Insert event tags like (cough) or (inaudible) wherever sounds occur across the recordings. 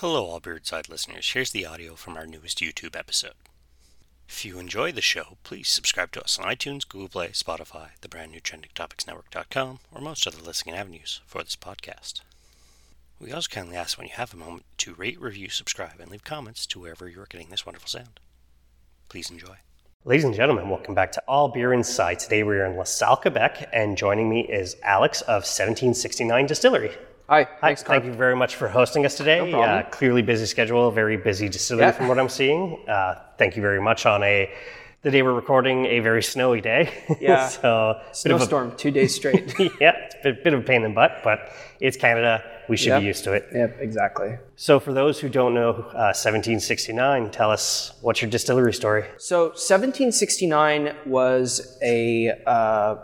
Hello, All Beer Inside listeners. Here's the audio from our newest YouTube episode. If you enjoy the show, please subscribe to us on iTunes, Google Play, Spotify, the brand new TrendingTopicsNetwork.com, or most other listening avenues for this podcast. We also kindly ask when you have a moment to rate, review, subscribe, and leave comments to wherever you are getting this wonderful sound. Please enjoy. Ladies and gentlemen, welcome back to All Beer Inside. Today we are in LaSalle, Quebec, and joining me is Alex of 1769 Distillery. Hi, Hi, thanks, thank you very much for hosting us today. No. Uh, clearly busy schedule, very busy distillery Yeah. from what I'm seeing. Uh, thank you very much on a the day we're recording a very snowy day. (laughs) Yeah. so bit of a, Snowstorm, two days straight. (laughs) yeah, it's a bit, bit of a pain in the butt, but it's Canada. We should Yep. be used to it. yep, exactly. So for those who don't know, uh, 1769, tell us what's your distillery story. So 1769 was a uh,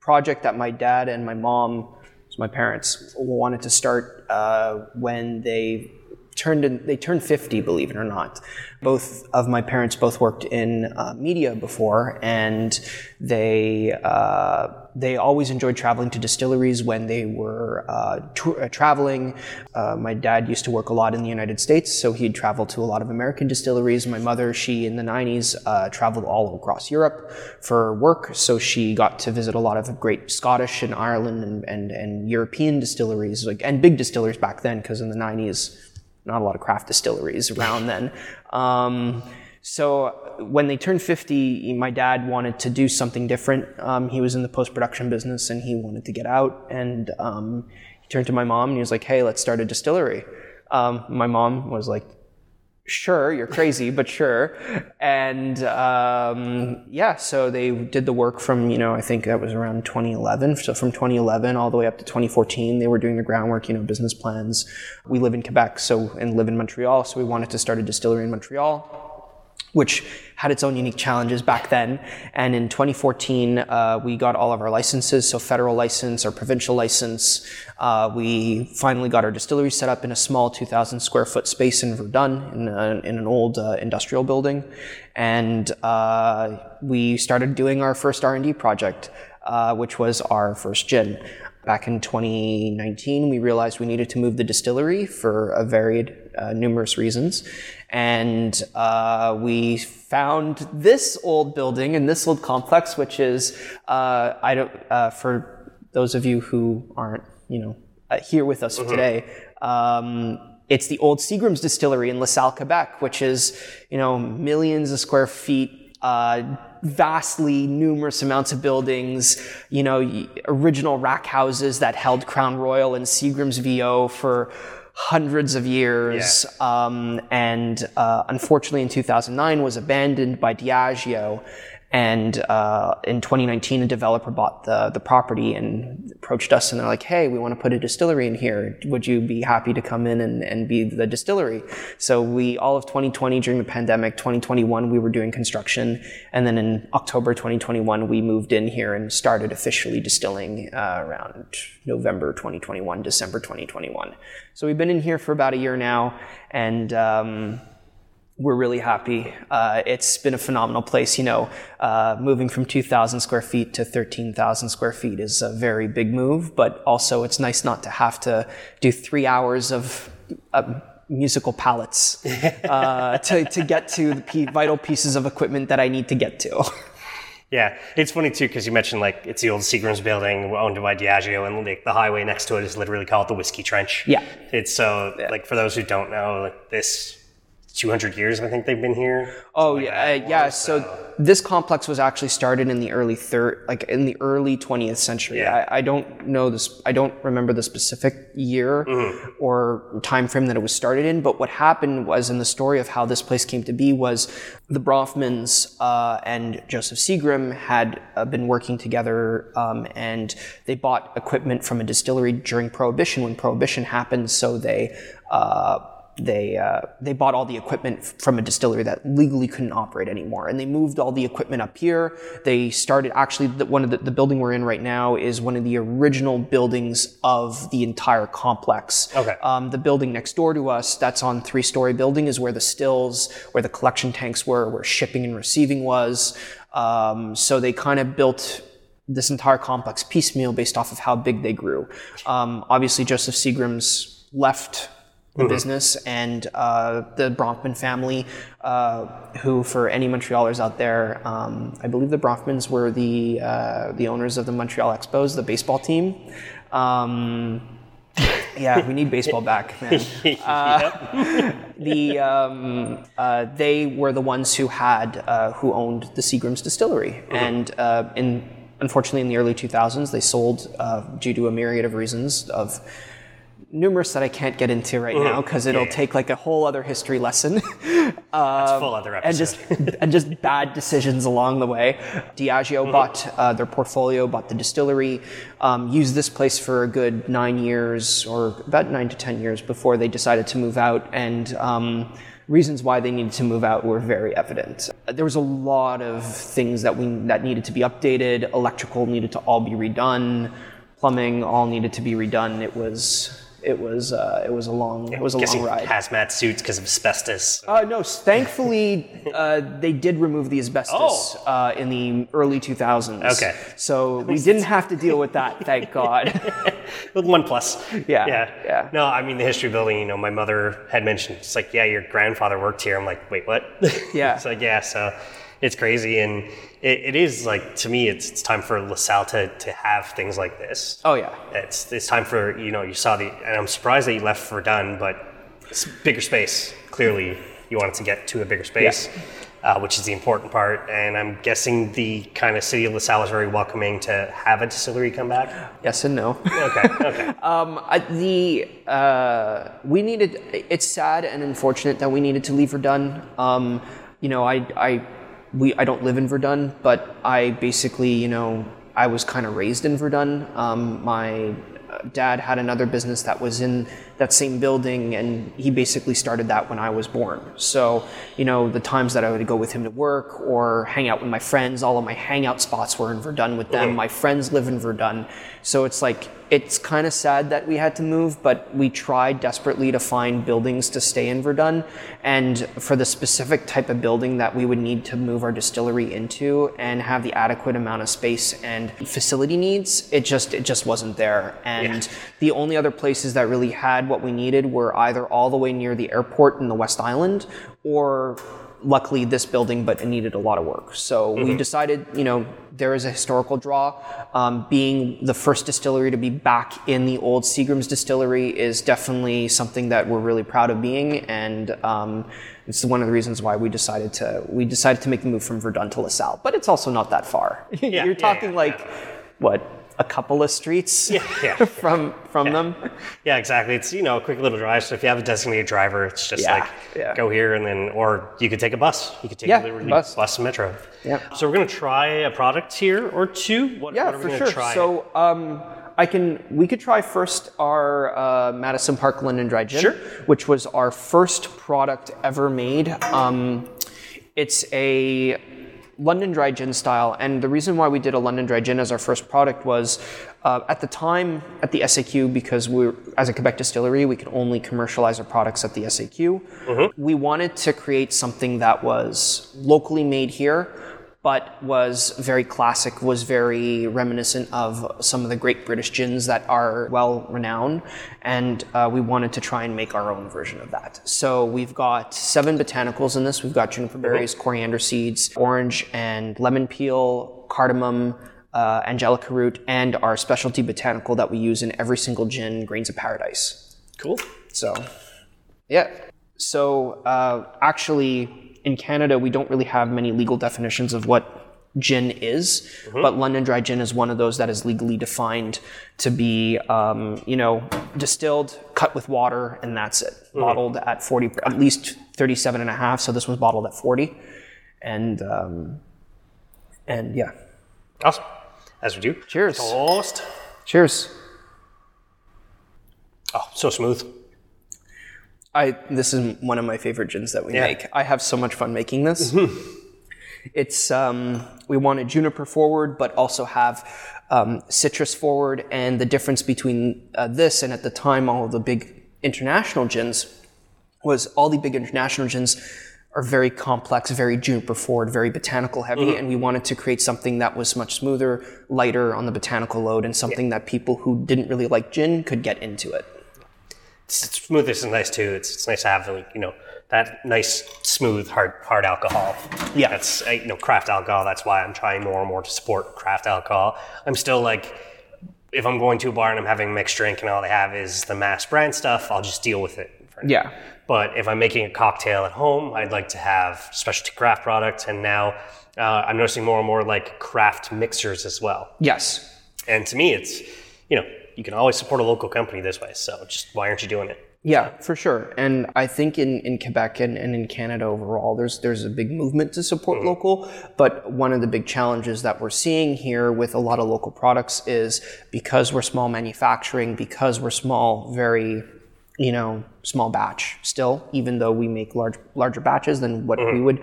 project that my dad and my mom, so my parents, wanted to start uh, when they turned in, they turned 50, believe it or not. Both of my parents both worked in uh, media before, and they uh, they always enjoyed traveling to distilleries when they were uh, tr- uh, traveling. Uh, my dad used to work a lot in the United States, so he'd travel to a lot of American distilleries. My mother, she in the 90s, uh, traveled all across Europe for work, so she got to visit a lot of great Scottish and Ireland and, and, and European distilleries, like and big distilleries back then, because in the 90s, not a lot of craft distilleries around then. Um, so when they turned 50, my dad wanted to do something different. Um, he was in the post production business and he wanted to get out. And um, he turned to my mom and he was like, hey, let's start a distillery. Um, my mom was like, sure, you're crazy, but sure. And um, yeah, so they did the work from, you know, I think that was around 2011. So from 2011 all the way up to 2014, they were doing the groundwork, you know, business plans. We live in Quebec, so and live in Montreal, so we wanted to start a distillery in Montreal which had its own unique challenges back then. And in 2014, uh, we got all of our licenses, so federal license or provincial license. Uh, we finally got our distillery set up in a small 2,000 square foot space in Verdun, in, a, in an old uh, industrial building, and uh, we started doing our first R&D project, uh, which was our first gin. Back in 2019, we realized we needed to move the distillery for a varied, uh, numerous reasons. And uh, we found this old building and this old complex, which is, uh, I don't, uh, for those of you who aren't, you know, uh, here with us today, um, it's the old Seagram's distillery in LaSalle, Quebec, which is, you know, millions of square feet, uh, vastly numerous amounts of buildings, you know, original rack houses that held Crown Royal and Seagram's VO for hundreds of years. Um, and uh, unfortunately, in 2009, was abandoned by Diageo. And uh, in 2019, a developer bought the, the property and approached us, and they're like, "Hey, we want to put a distillery in here. Would you be happy to come in and, and be the distillery?" So we all of 2020 during the pandemic, 2021 we were doing construction, and then in October 2021 we moved in here and started officially distilling uh, around November 2021, December 2021. So we've been in here for about a year now, and. Um, we're really happy. Uh, it's been a phenomenal place. You know, uh, moving from 2,000 square feet to 13,000 square feet is a very big move, but also it's nice not to have to do three hours of uh, musical pallets (laughs) uh, to, to get to the p- vital pieces of equipment that I need to get to. (laughs) Yeah, it's funny too because you mentioned like it's the old Seagram's building owned by Diageo, and like the highway next to it is literally called the Whiskey Trench. Yeah. it's so like for those who don't know, like this 200 years I think they've been here. Oh yeah, uh, yeah. So this complex was actually started in the early third, like in the early 20th century. Yeah. I, I don't know this. I don't remember the specific year Mm-hmm. or time frame that it was started in. But what happened was, in the story of how this place came to be, was the Bronfmans uh, and Joseph Seagram had uh, been working together, um, and they bought equipment from a distillery during Prohibition when Prohibition happened. So they. Uh, they uh, they bought all the equipment from a distillery that legally couldn't operate anymore, and they moved all the equipment up here. They started actually the, one of the, the building we're in right now is one of the original buildings of the entire complex. Okay. Um, the building next door to us, that's on three story building, is where the stills, where the collection tanks were, where shipping and receiving was. Um, so they kind of built this entire complex piecemeal based off of how big they grew. Um, obviously, Joseph Seagram's left the business, and uh, the Bronfman family, uh, who, for any Montrealers out there, um, I believe the Bronfmans were the uh, the owners of the Montreal Expos, the baseball team. Um, yeah, we need baseball back, man. (laughs) Uh, (laughs) the um, uh, they were the ones who had uh, who owned the Seagram's distillery, and uh, in unfortunately in the early 2000s they sold uh, due to a myriad of reasons of numerous that I can't get into right now because it'll Yeah, yeah. take like a whole other history lesson (laughs) That's full other and just (laughs) and just bad decisions along the way. Diageo bought uh, their portfolio, bought the distillery, um, used this place for a good nine years or about nine to ten years before they decided to move out. And um, reasons why they needed to move out were very evident. There was a lot of things that we that needed to be updated. Electrical needed to all be redone. Plumbing all needed to be redone. It was. It was uh, it was a long it was a long ride. hazmat suits because of asbestos. Uh, no, thankfully, uh, they did remove the asbestos Oh. uh, in the early 2000s. Okay. So we didn't have to deal with that, thank (laughs) God. With one plus. Yeah, Yeah. yeah. No, I mean the history building. You know, my mother had mentioned. It's like, yeah, your grandfather worked here. I'm like, wait, what? (laughs) Yeah. it's like, yeah. So it's crazy, and it, it is like to me, it's it's time for LaSalle to to have things like this. oh, yeah. It's it's time for you know you saw the and I'm surprised that you left for Verdun, but it's bigger space. Clearly, you wanted to get to a bigger space, uh, which is the important part. And I'm guessing the kind of city of LaSalle is very welcoming to have a distillery come back. Yes and no. Okay, okay. (laughs) Um, I, the uh, we needed. It's sad and unfortunate that we needed to leave Verdun. Um, you know, I, I, we, I don't live in Verdun, but I basically, you know, I was kind of raised in Verdun. Um, my uh, dad had another business that was in that same building, and he basically started that when I was born. So, you know, the times that I would go with him to work or hang out with my friends, all of my hangout spots were in Verdun with them. My friends live in Verdun. So it's like, it's kind of sad that we had to move, but we tried desperately to find buildings to stay in Verdun. And for the specific type of building that we would need to move our distillery into and have the adequate amount of space and facility needs, it just it just wasn't there. And the only other places that really had what we needed were either all the way near the airport in the West Island or luckily this building, but it needed a lot of work. So we decided, you know, there is a historical draw. Um, being the first distillery to be back in the old Seagram's distillery is definitely something that we're really proud of being, and um, it's one of the reasons why we decided to we decided to make the move from Verdun to LaSalle. But it's also not that far. (laughs) yeah, You're talking yeah, like what a couple of streets yeah. (laughs) from from them. Yeah, exactly. It's you know a quick little drive. So if you have a designated driver, it's just Yeah, like yeah. go here and then, or you could take a bus. You could take Yeah, a bus. bus and metro. Yeah. So we're gonna try a product here or two. What, Yeah, what are we for gonna sure. try? So um, I can we could try first our uh, Madison Park London Dry Gin, Sure. which was our first product ever made. Um, it's a London Dry Gin style, and the reason why we did a London Dry Gin as our first product was uh, at the time at the SAQ because we're as a Quebec distillery we could only commercialize our products at the SAQ. We wanted to create something that was locally made here but was very classic, was very reminiscent of some of the great British gins that are well renowned, and uh, we wanted to try and make our own version of that. So we've got seven botanicals in this. We've got juniper berries, coriander seeds, orange and lemon peel, cardamom. Uh, angelica root and our specialty botanical that we use in every single gin, grains of paradise. cool. So, yeah. So, uh, actually, in Canada, we don't really have many legal definitions of what gin is, but London Dry Gin is one of those that is legally defined to be, um, you know, distilled, cut with water, and that's it. Bottled at 40, at least 37 and a half. So this was bottled at 40. And, um, and yeah. Awesome. As we do. Cheers. Toast. Cheers. Oh, so smooth. I this is one of my favorite gins that we Yeah. make. I have so much fun making this. It's um, we wanted juniper forward, but also have um, citrus forward. And the difference between uh, this and at the time all of the big international gins was all the big international gins are very complex, very juniper forward, very botanical heavy, and we wanted to create something that was much smoother, lighter on the botanical load, and something that people who didn't really like gin could get into it. Smoothness is nice too. It's, it's nice to have like you know that nice smooth hard hard alcohol. Yeah. that's you know craft alcohol. That's why I'm trying more and more to support craft alcohol. I'm still like. If I'm going to a bar and I'm having mixed drink and all they have is the mass brand stuff, I'll just deal with it. Yeah. But if I'm making a cocktail at home, I'd like to have specialty craft products. And now uh, I'm noticing more and more like craft mixers as well. Yes. And to me, it's, you know, you can always support a local company this way. So just why aren't you doing it? Yeah, for sure. And I think in, in Quebec and, and in Canada overall, there's there's a big movement to support mm-hmm. local. But one of the big challenges that we're seeing here with a lot of local products is because we're small manufacturing, because we're small, very you know, small batch still, even though we make large larger batches than what we mm-hmm. would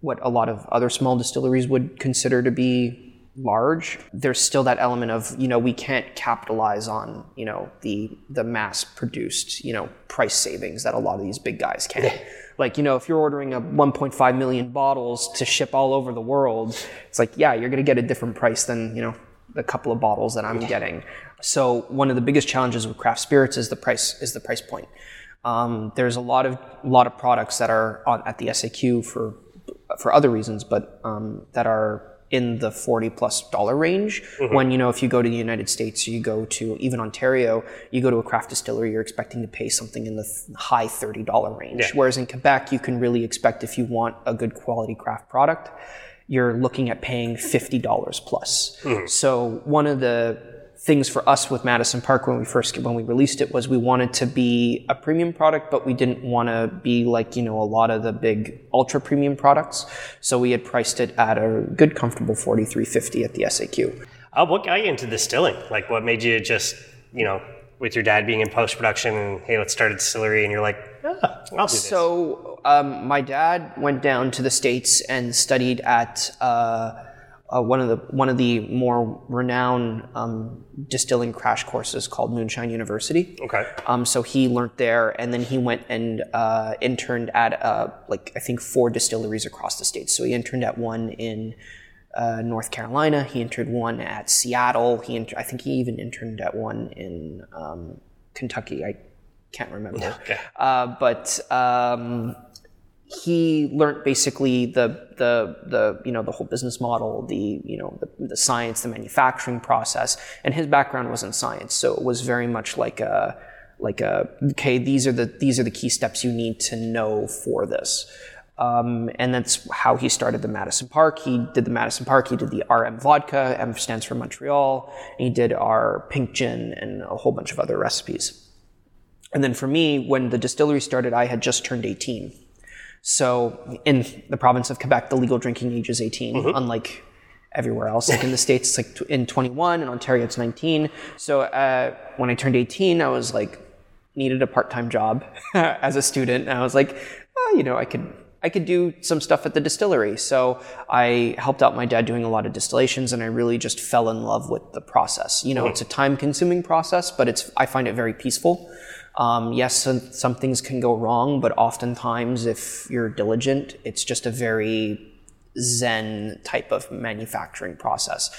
what a lot of other small distilleries would consider to be large there's still that element of you know we can't capitalize on you know the the mass produced you know price savings that a lot of these big guys can. Like you know if you're ordering a 1.5 million bottles to ship all over the world it's like yeah you're going to get a different price than you know the couple of bottles that i'm getting. So one of the biggest challenges with craft spirits is the price is the price point. Um, there's a lot of lot of products that are on, at the SAQ for for other reasons, but um, that are in the 40 plus dollar range. Mm-hmm. When you know, if you go to the United States, you go to even Ontario, you go to a craft distillery, you're expecting to pay something in the th- high 30 dollar range. Whereas in Quebec, you can really expect if you want a good quality craft product, you're looking at paying $50 plus. Mm-hmm. So one of the things for us with Madison Park when we first when we released it was we wanted to be a premium product, but we didn't want to be like you know a lot of the big ultra premium products. So we had priced it at a good, comfortable forty three fifty at the SAQ. Uh, what got you into distilling? Like, what made you just, you know, with your dad being in post production and hey, let's start a distillery, and you're like, ah, I'll do this. So um, my dad went down to the states and studied at. Uh, uh, one of the one of the more renowned um, distilling crash courses called Moonshine University. okay. Um, so he learned there, and then he went and uh, interned at uh, like I think four distilleries across the states. So he interned at one in uh, North Carolina. He interned one at Seattle. He inter- I think he even interned at one in um, Kentucky. I can't remember. (laughs) Okay. Uh, but um, he learned basically the the the you know the whole business model, the you know the, the science, the manufacturing process, and his background was in science, so it was very much like a like a okay these are the these are the key steps you need to know for this. Um, and that's how he started the Madison Park. He did the Madison Park. He did the RM vodka. M stands for Montreal. And he did our pink gin and a whole bunch of other recipes. And then for me, when the distillery started, I had just turned 18. So in the province of Quebec, the legal drinking age is 18, unlike everywhere else. Like in the States, it's like in 21, in Ontario, it's 19. So uh, when I turned 18, I was like, needed a part-time job (laughs) as a student. And I was like, oh, you know, I could I could do some stuff at the distillery. So I helped out my dad doing a lot of distillations and I really just fell in love with the process. You know, it's a time consuming process, but it's, I find it very peaceful. Um, yes, some, some things can go wrong, but oftentimes if you're diligent, it's just a very zen type of manufacturing process.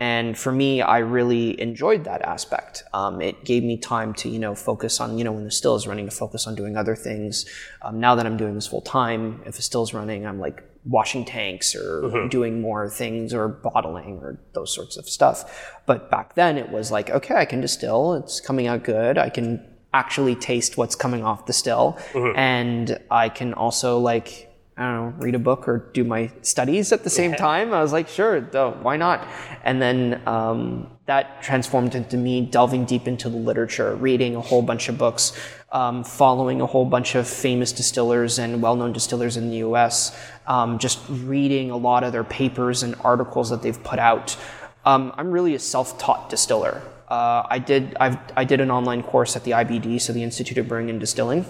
And for me, I really enjoyed that aspect. Um, it gave me time to, you know, focus on, you know, when the still is running, to focus on doing other things. Um, now that I'm doing this full time, if a still is running, I'm like washing tanks or doing more things or bottling or those sorts of stuff. But back then, it was like, okay, I can distill. It's coming out good. I can actually taste what's coming off the still, and I can also like I don't know, read a book or do my studies at the same time. I was like, sure, duh, why not? And then um, that transformed into me delving deep into the literature, reading a whole bunch of books, um, following a whole bunch of famous distillers and well known distillers in the US, um, just reading a lot of their papers and articles that they've put out. Um, I'm really a self taught distiller. Uh, I did I've, I did an online course at the IBD, so the Institute of Brewing and Distilling.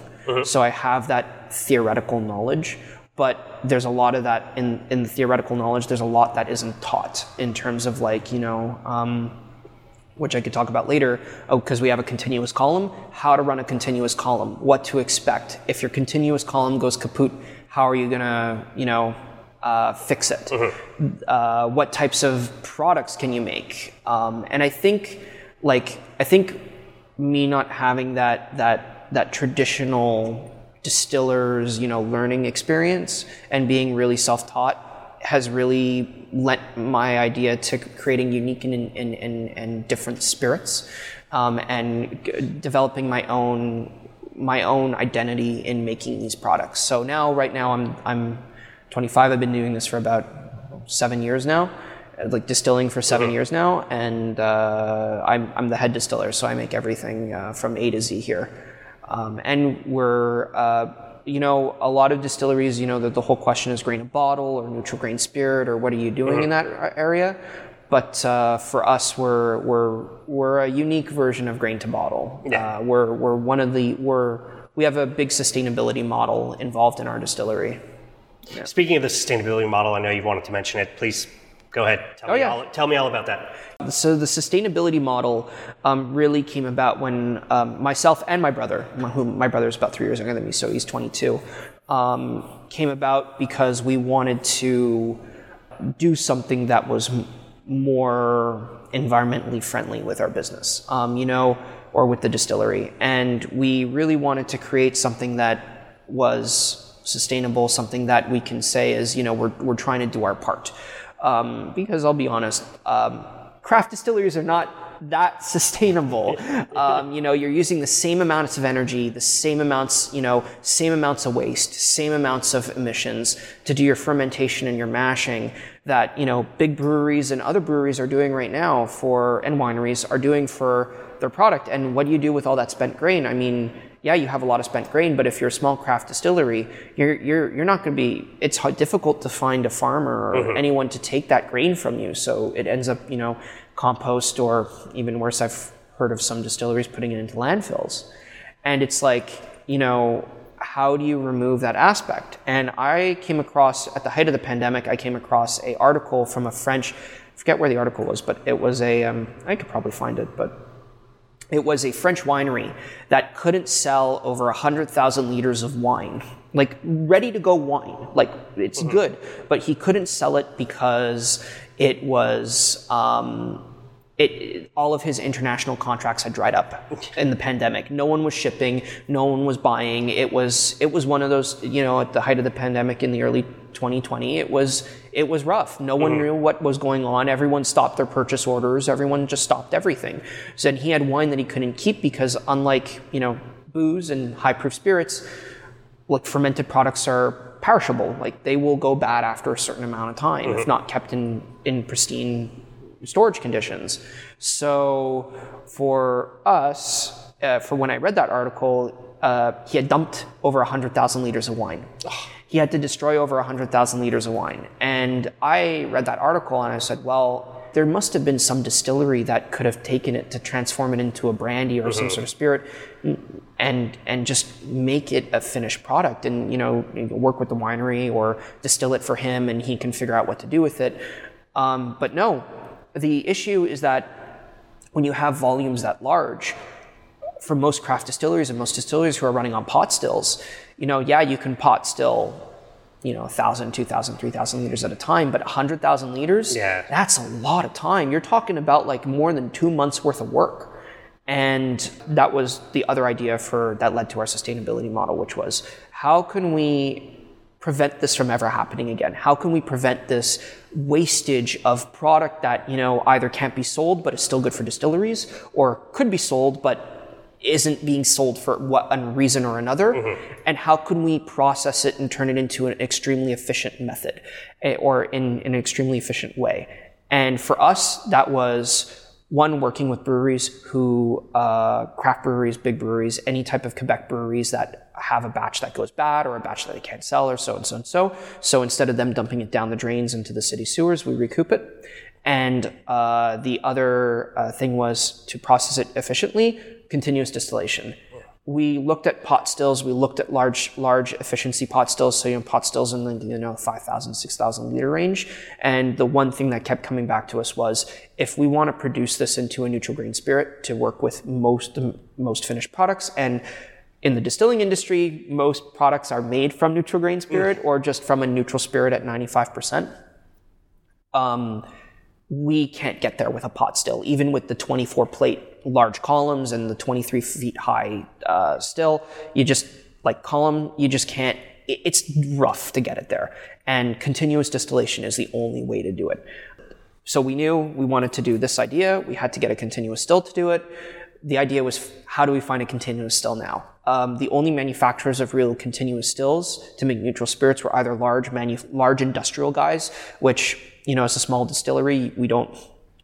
So I have that theoretical knowledge but there's a lot of that in, in the theoretical knowledge there's a lot that isn't taught in terms of like you know um, which i could talk about later. Oh because we have a continuous column. How to run a continuous column. What to expect. If your continuous column goes kaput how are you going to you know uh, fix it? Uh, what types of products can you make? Um, and i think like i think me not having that that that traditional distiller's you know learning experience and being really self-taught has really lent my idea to creating unique and, and, and, and different spirits um, and g- developing my own my own identity in making these products. So now, right now, I'm I'm 25. I've been doing this for about seven years now, like distilling for 7 years now, and uh, I'm I'm the head distiller, so I make everything uh, from A to Z here. Um, and we're uh, you know, a lot of distilleries, you know, the, the whole question is grain to bottle or neutral grain spirit or what are you doing in that area. But uh, for us, we're, we're, we're a unique version of grain to bottle. Yeah. Uh, we're, we're one of the, we're, we have a big sustainability model involved in our distillery. Speaking of the sustainability model, I know you wanted to mention it. Please go ahead. Tell, Oh, me, yeah. all, tell me all about that. So the sustainability model um, really came about when um, myself and my brother, who my brother is about three years younger than me, so he's 22, um, came about because we wanted to do something that was m- more environmentally friendly with our business, um, you know, or with the distillery, and we really wanted to create something that was sustainable, something that we can say is, you know, we're, we're trying to do our part. Um, because I'll be honest, um, craft distilleries are not that (laughs) sustainable. Um, you know, you're using the same amounts of energy, the same amounts, you know, same amounts of waste, same amounts of emissions to do your fermentation and your mashing that, you know, big breweries and other breweries are doing right now for, and wineries are doing for their product. And what do you do with all that spent grain? I mean, yeah, you have a lot of spent grain, but if you're a small craft distillery, you're you're you're not going to be. It's difficult to find a farmer or anyone to take that grain from you. So it ends up, you know, compost or even worse. I've heard of some distilleries putting it into landfills, and it's like, you know, how do you remove that aspect? And I came across at the height of the pandemic, I came across a article from a French. I forget where the article was, but it was a. Um, I could probably find it, but it was a French winery that couldn't sell over 100,000 liters of wine, like ready to go wine. Like it's good, but he couldn't sell it because it was. Um, it, it- all of his international contracts had dried up in the pandemic. No one was shipping, no one was buying. It was it was one of those you know at the height of the pandemic in the early 2020. It was it was rough. No one mm-hmm. knew what was going on. Everyone stopped their purchase orders. Everyone just stopped everything. So then he had wine that he couldn't keep because unlike you know booze and high proof spirits, like fermented products are perishable. Like they will go bad after a certain amount of time if mm-hmm. not kept in in pristine storage conditions. So for us, uh, for when I read that article, uh, he had dumped over 100,000 liters of wine. He had to destroy over 100,000 liters of wine. And I read that article and I said, well, there must have been some distillery that could have taken it to transform it into a brandy or some sort of spirit and and just make it a finished product and you know work with the winery or distill it for him and he can figure out what to do with it um, but no the issue is that when you have volumes that large for most craft distilleries and most distilleries who are running on pot stills you know yeah you can pot still you know 1000 2000 3000 liters at a time but 100000 liters Yeah. that's a lot of time you're talking about like more than two months worth of work and that was the other idea for that led to our sustainability model, which was how can we prevent this from ever happening again? How can we prevent this wastage of product that, you know, either can't be sold but is still good for distilleries or could be sold but isn't being sold for what a reason or another? And how can we process it and turn it into an extremely efficient method eh, or in, in an extremely efficient way? And for us that was one working with breweries who uh, craft breweries big breweries any type of quebec breweries that have a batch that goes bad or a batch that they can't sell or so and so and so. So instead of them dumping it down the drains into the city sewers we recoup it. And uh, the other uh, thing was to process it efficiently continuous distillation. We looked at pot stills. We looked at large large efficiency pot stills. So you know pot stills in the you know 5000 6000 liter range. And the one thing that kept coming back to us was if we want to produce this into a neutral grain spirit to work with most most finished products and in the distilling industry most products are made from neutral grain spirit or just from a neutral spirit at 95% um, we can't get there with a pot still, even with the 24 plate large columns and the 23 feet high uh, still. You just like column, you just can't. it- It's rough to get it there, and continuous distillation is the only way to do it. So we knew we wanted to do this idea. We had to get a continuous still to do it. The idea was how do we find a continuous still now? Um, the only manufacturers of real continuous stills to make neutral spirits were either large manu- large industrial guys, which you know as a small distillery we don't.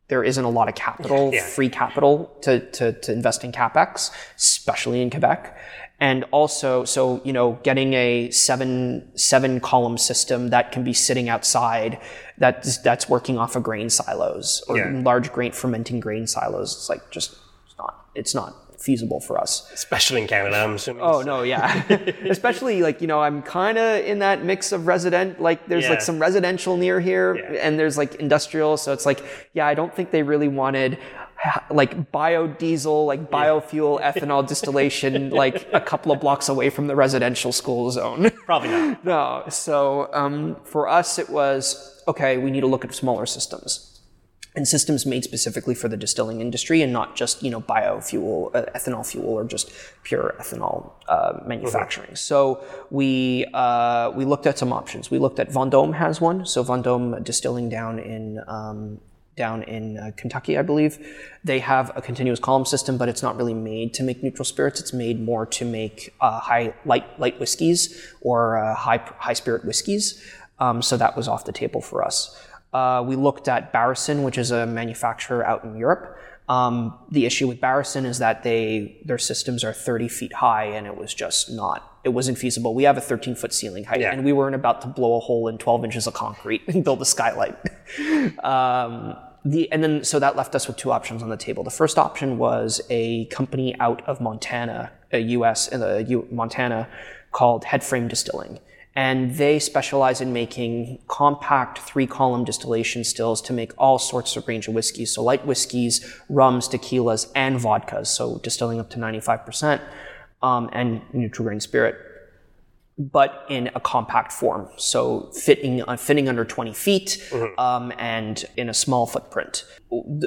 There isn't a lot of capital, Yeah. free capital to, to, to invest in capex, especially in Quebec. And also, so you know, getting a seven seven column system that can be sitting outside, that's that's working off of grain silos or Yeah. large grain fermenting grain silos. It's like just it's not feasible for us. Especially in Canada, I'm assuming. Oh no, yeah. (laughs) Especially like you know, I'm kind of in that mix of resident. Like there's like some residential near here, Yeah. and there's like industrial. So it's like, yeah, I don't think they really wanted like biodiesel, like biofuel, ethanol (laughs) distillation, like a couple of blocks away from the residential school zone. Probably not. (laughs) No. So um, for us, it was okay. We need to look at smaller systems and systems made specifically for the distilling industry, and not just you know biofuel, uh, ethanol fuel, or just pure ethanol uh, manufacturing. So we uh, we looked at some options. We looked at Vendome has one. So Vendome Distilling down in. Um, down in uh, Kentucky, I believe. They have a continuous column system, but it's not really made to make neutral spirits. It's made more to make uh, high light light whiskeys or uh, high high spirit whiskeys. Um, so that was off the table for us. Uh, we looked at Barrison, which is a manufacturer out in Europe. Um, the issue with Barrison is that they their systems are 30 feet high, and it was just not. It wasn't feasible. We have a 13 foot ceiling height, Yeah. and we weren't about to blow a hole in 12 inches of concrete (laughs) and build a skylight. (laughs) um, the, and then so that left us with two options on the table. The first option was a company out of Montana, a U.S. in the U, Montana, called Headframe Distilling, and they specialize in making compact three-column distillation stills to make all sorts of range of whiskeys. So light whiskeys, rums, tequilas, and vodkas. So distilling up to 95%, um, and neutral grain spirit but in a compact form. So fitting uh, fitting under 20 feet um, and in a small footprint.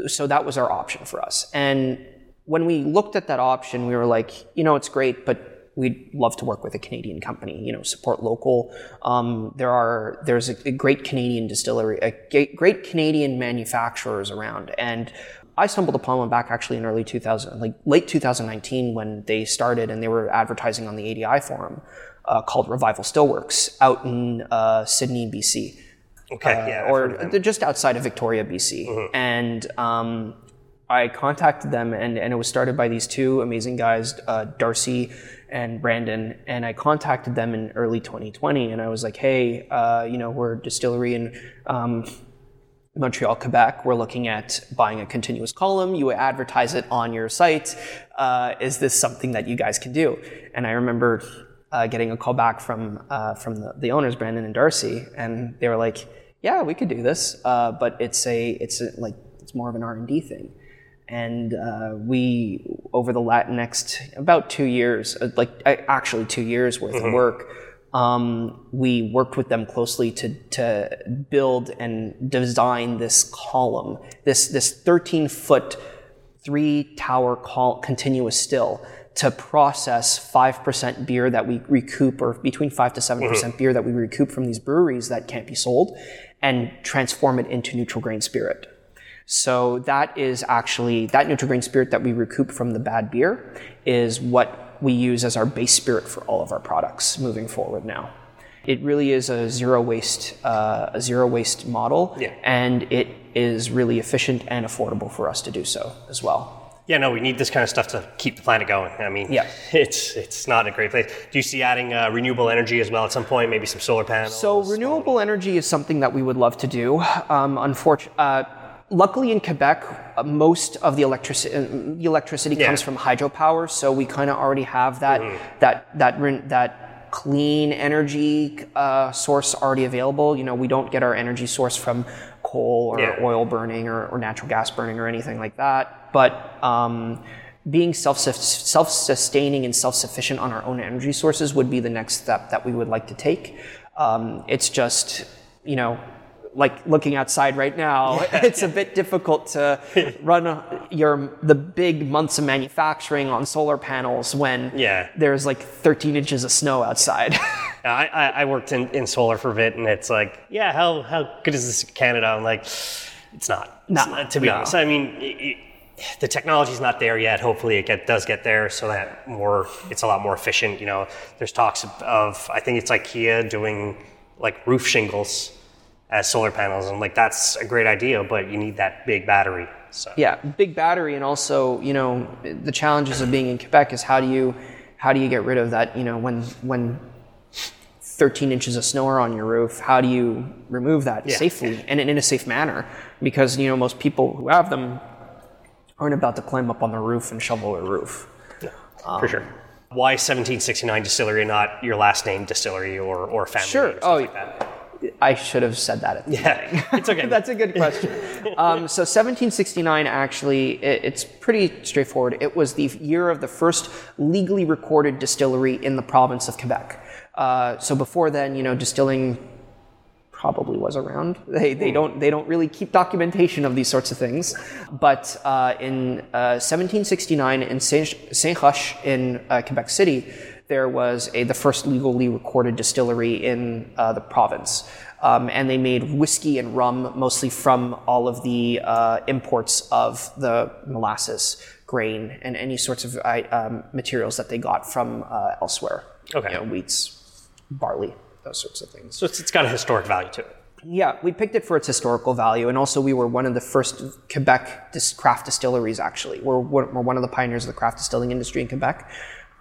So that was our option for us. And when we looked at that option, we were like, you know, it's great, but we'd love to work with a Canadian company. You know, support local. Um, there are there's a, a great Canadian distillery, a great Canadian manufacturers around, and I stumbled upon one back actually in early 2000, like late 2019 when they started and they were advertising on the ADI forum uh, called Revival Stillworks out in uh, Sidney, BC, Okay, yeah. Heard of or they're just outside of Victoria, BC. And um, I contacted them, and, and it was started by these two amazing guys, uh, Darcy and Brandon. And I contacted them in early 2020, and I was like, hey, uh, you know, we're a distillery in um, Montreal, Quebec. We're looking at buying a continuous column. You advertise it on your site. Uh, is this something that you guys can do? And I remember uh, getting a call back from uh, from the, the owners, Brandon and Darcy, and they were like, "Yeah, we could do this, uh, but it's a it's a, like it's more of an R and D thing." And uh, we over the lat- next about two years, uh, like uh, actually two years worth of work, um, we worked with them closely to, to build and design this column, this, this 13 foot, three tower col- continuous still to process 5% beer that we recoup, or between 5 to 7% beer that we recoup from these breweries that can't be sold, and transform it into neutral grain spirit. So that is actually that neutral grain spirit that we recoup from the bad beer is what we use as our base spirit for all of our products moving forward now. It really is a zero waste uh, a zero waste model, Yeah. and it is really efficient and affordable for us to do so as well. Yeah, no, we need this kind of stuff to keep the planet going. I mean, Yeah. it's it's not a great place. Do you see adding uh, renewable energy as well at some point? Maybe some solar panels. So renewable energy is something that we would love to do. Um, unfortunately, uh, luckily in Quebec, uh, most of the electricity the electricity Yeah. comes from hydropower, so we kind of already have that that that ren- that clean energy uh, source already available. You know, we don't get our energy source from coal or Yeah. oil burning or, or natural gas burning or anything like that. But um, being self self sustaining and self sufficient on our own energy sources would be the next step that we would like to take. Um, it's just you know like looking outside right now, (laughs) it's a bit difficult to (laughs) run your the big months of manufacturing on solar panels when Yeah. there's like 13 inches of snow outside. I, I, I worked in, in solar for a bit, and it's like, yeah, how, how good is this in Canada? I'm like, it's not. It's not, to be no. honest. I mean, it, it, the technology's not there yet. Hopefully, it get, does get there, so that more it's a lot more efficient. You know, there's talks of, of I think it's IKEA doing like roof shingles as solar panels, and like that's a great idea, but you need that big battery. So yeah, big battery, and also you know the challenges of being in Quebec is how do you how do you get rid of that? You know when when 13 inches of snow are on your roof, how do you remove that safely and in a safe manner? Because you know most people who have them aren't about to climb up on the roof and shovel their roof. Um, for sure. Why 1769 Distillery, not your last name distillery or or family? Sure. stuff Oh, like? I should have said that at the Yeah, (laughs) it's okay. (laughs) That's a good question. (laughs) um, so 1769, actually, it, it's pretty straightforward. It was the year of the first legally recorded distillery in the province of Quebec. Uh, so before then, you know, distilling probably was around. They, they don't they don't really keep documentation of these sorts of things. But uh, in uh, 1769 in Saint Saint Roch in uh, Quebec City, there was a the first legally recorded distillery in uh, the province. Um, and they made whiskey and rum mostly from all of the uh, imports of the molasses, grain, and any sorts of uh, um, materials that they got from uh, elsewhere. Okay. You know, wheats, barley, those sorts of things. So it's, it's got a historic value to it. Yeah, we picked it for its historical value, and also we were one of the first Quebec dis- craft distilleries. Actually, we're, we're we're one of the pioneers of the craft distilling industry in Quebec.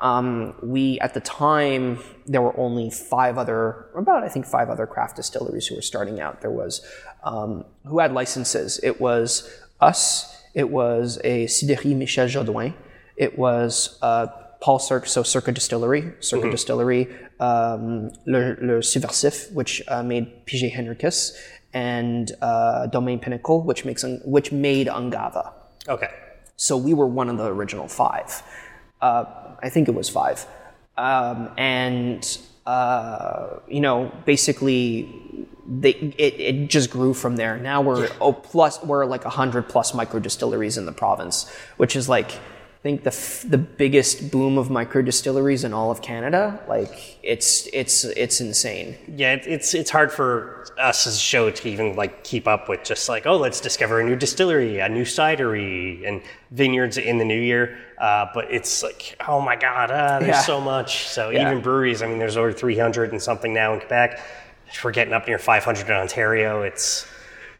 Um, we at the time there were only five other, about I think five other craft distilleries who were starting out. There was um, who had licenses. It was us. It was a Cidrerie Michel Jodoin. It was uh, Paul Cirka, so Cirka Distillery, Cirka Distillery, um, Le, Le Subversif, which uh, made Piger Henricus, and uh, Domaine Pinnacle, which makes which made Ungava. Okay. So we were one of the original five. Uh, I think it was five. Um, and, uh, you know, basically, they, it, it just grew from there. Now we're, oh, plus, we're like 100 plus micro distilleries in the province, which is like, think the, f- the biggest boom of micro distilleries in all of Canada. Like, it's, it's, it's insane. Yeah, it, it's it's hard for us as a show to even like keep up with just like oh let's discover a new distillery, a new cidery, and vineyards in the new year. Uh, but it's like oh my god, uh, there's Yeah. so much. So Yeah. even breweries, I mean, there's over 300 and something now in Quebec. We're getting up near 500 in Ontario. It's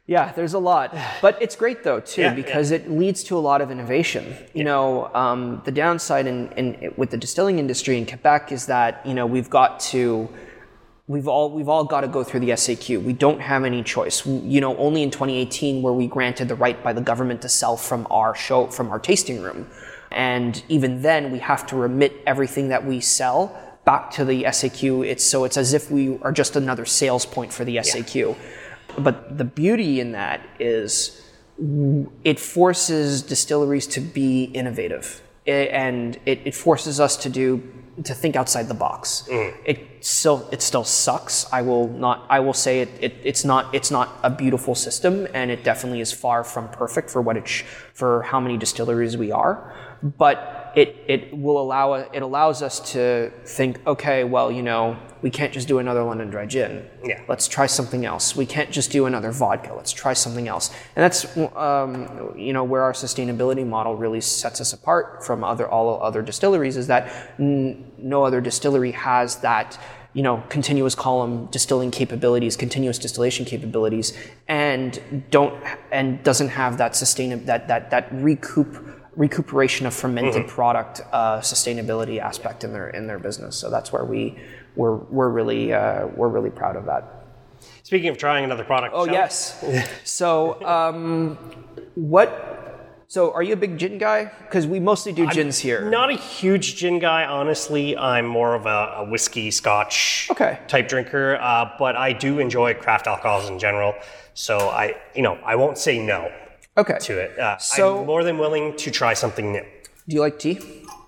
Yeah, there's a lot, but it's great though too Yeah, because it leads to a lot of innovation. You know, um, the downside in, in with the distilling industry in Quebec is that you know we've got to we've all we've all got to go through the SAQ. We don't have any choice. We- You know, only in 2018 were we granted the right by the government to sell from our show from our tasting room, and even then we have to remit everything that we sell back to the SAQ. It's so it's as if we are just another sales point for the SAQ. But the beauty in that is it forces distilleries to be innovative. And it, it forces us to do to think outside the box. Mm. It still it still sucks. I will not i will say it, it it's not it's not a beautiful system and it definitely is far from perfect for what it sh- for how many distilleries we are. But it it will allow it allows us to think okay well you know we can't just do another london dry gin Yeah. let's try something else. We can't just do another vodka. Let's try something else. And that's um, you know where our sustainability model really sets us apart from other all other distilleries is that n- no other distillery has that you know continuous column distilling capabilities, continuous distillation capabilities, and don't and doesn't have that sustain that that that recoup recuperation of fermented product uh, sustainability aspect in their in their business. So that's where we we're we're really uh, we're really proud of that. speaking of trying another product. Oh shall we? yes. so um, what? So are you a big gin guy? Because we mostly do gins here. Not a huge gin guy, honestly. I'm more of a, a whiskey, scotch Okay. type drinker, uh, but I do enjoy craft alcohols in general. So I, you know, I won't say no Okay. to it. Uh, So- I'm more than willing to try something new. Do you like tea?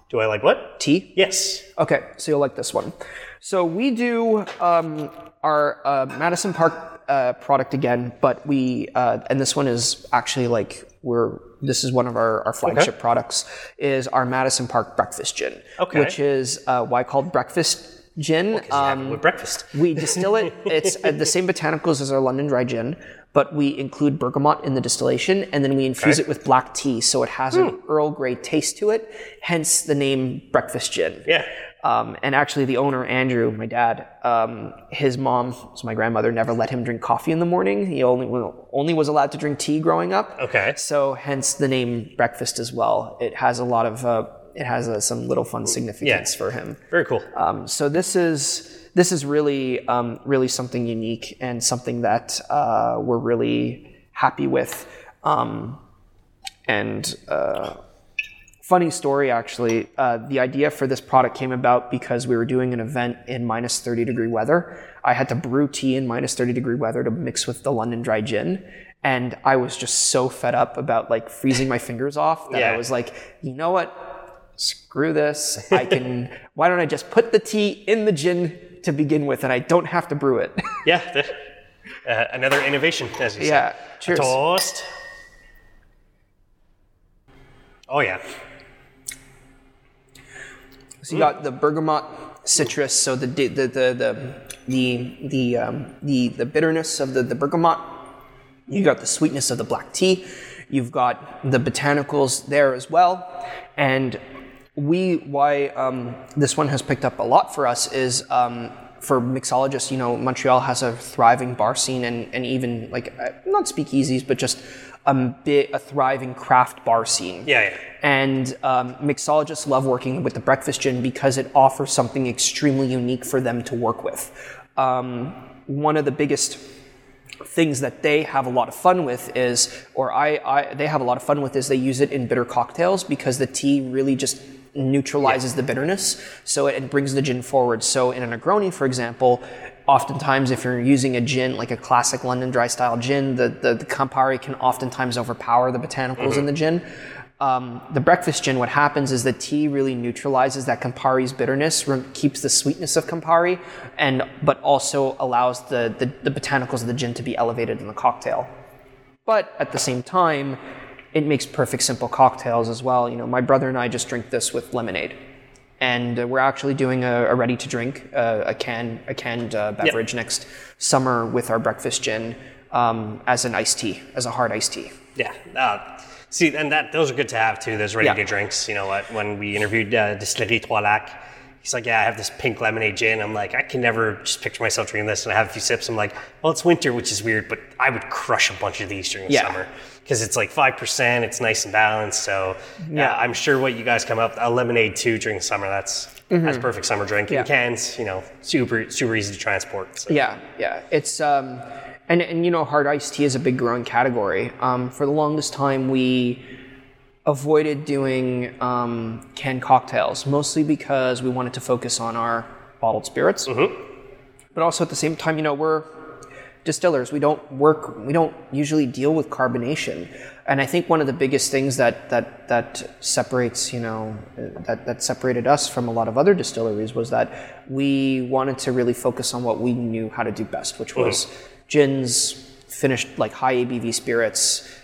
Do I like what? Tea? Yes. Okay, so you'll like this one. So we do um, our uh, Madison Park uh, product again, but we uh, and this one is actually like we're this is one of our, our flagship products is our Madison Park breakfast gin, Okay. which is uh, why called breakfast gin. Um, with breakfast. we distill it. It's uh, the same botanicals as our London Dry Gin, but we include bergamot in the distillation, and then we infuse Okay. it with black tea, so it has an Earl Grey taste to it. Hence the name breakfast gin. Yeah. Um, and actually, the owner, Andrew, my dad, um, his mom, so my grandmother, never let him drink coffee in the morning. He only only was allowed to drink tea growing up. Okay. So hence the name breakfast as well. It has a lot of uh, it has uh, some little fun significance for him. Very cool. Um, so this is this is really um, really something unique and something that uh, we're really happy with. Um, and uh, funny story, actually, uh, the idea for this product came about because we were doing an event in minus thirty degree weather. I had to brew tea in minus thirty degree weather to mix with the London Dry Gin. And I was just so fed up about like freezing my fingers off that I was like, you know what? screw this. I can, (laughs) why don't I just put the tea in the gin to begin with and I don't have to brew it? (laughs) Yeah. uh, another innovation, as you yeah. said. Cheers. Toast. Oh yeah. So you got the bergamot citrus, so the the the the the the um, the, the bitterness of the, the bergamot. You got the sweetness of the black tea. You've got the botanicals there as well, and we why um, this one has picked up a lot for us is um, for mixologists. You know, Montreal has a thriving bar scene, and and even like uh, not speakeasies, but just a bit a thriving craft bar scene. Yeah, yeah. And um, mixologists love working with the breakfast gin because it offers something extremely unique for them to work with. Um, one of the biggest things that they have a lot of fun with is, or I, I, they have a lot of fun with is they use it in bitter cocktails because the tea really just neutralizes the bitterness, so it, it brings the gin forward. So in a Negroni, for example, oftentimes if you're using a gin like a classic London dry style gin, the, the, the Campari can oftentimes overpower the botanicals in the gin. Um, the breakfast gin, what happens is the tea really neutralizes that Campari's bitterness, keeps the sweetness of Campari, and but also allows the, the, the botanicals of the gin to be elevated in the cocktail. But at the same time, it makes perfect simple cocktails as well. You know, my brother and I just drink this with lemonade, and we're actually doing a, a ready to drink, uh, a can a canned uh, beverage next summer with our breakfast gin um, as an iced tea, as a hard iced tea. Yeah. Uh, see, and that those are good to have too. Those ready Yeah. to drinks. You know what? When we interviewed uh, Distillerie Trois Lacs, he's like, "Yeah, I have this pink lemonade gin." I'm like, I can never just picture myself drinking this, and I have a few sips. I'm like, "Well, it's winter, which is weird, but I would crush a bunch of these during the Yeah. summer because it's like five percent. It's nice and balanced. So yeah, Yeah. I'm sure what you guys come up a lemonade too during the summer. That's that's perfect summer drink. Mm-hmm. Yeah. In cans, you know, super super easy to transport. So. Yeah, yeah. It's um, and and you know, hard iced tea is a big growing category. Um, for the longest time, we avoided doing um, canned cocktails, mostly because we wanted to focus on our bottled spirits. But also at the same time, you know, we're distillers. We don't work. We don't usually deal with carbonation. And I think one of the biggest things that that that separates, you know, that that separated us from a lot of other distilleries was that we wanted to really focus on what we knew how to do best, which was gins, finished like high ABV spirits,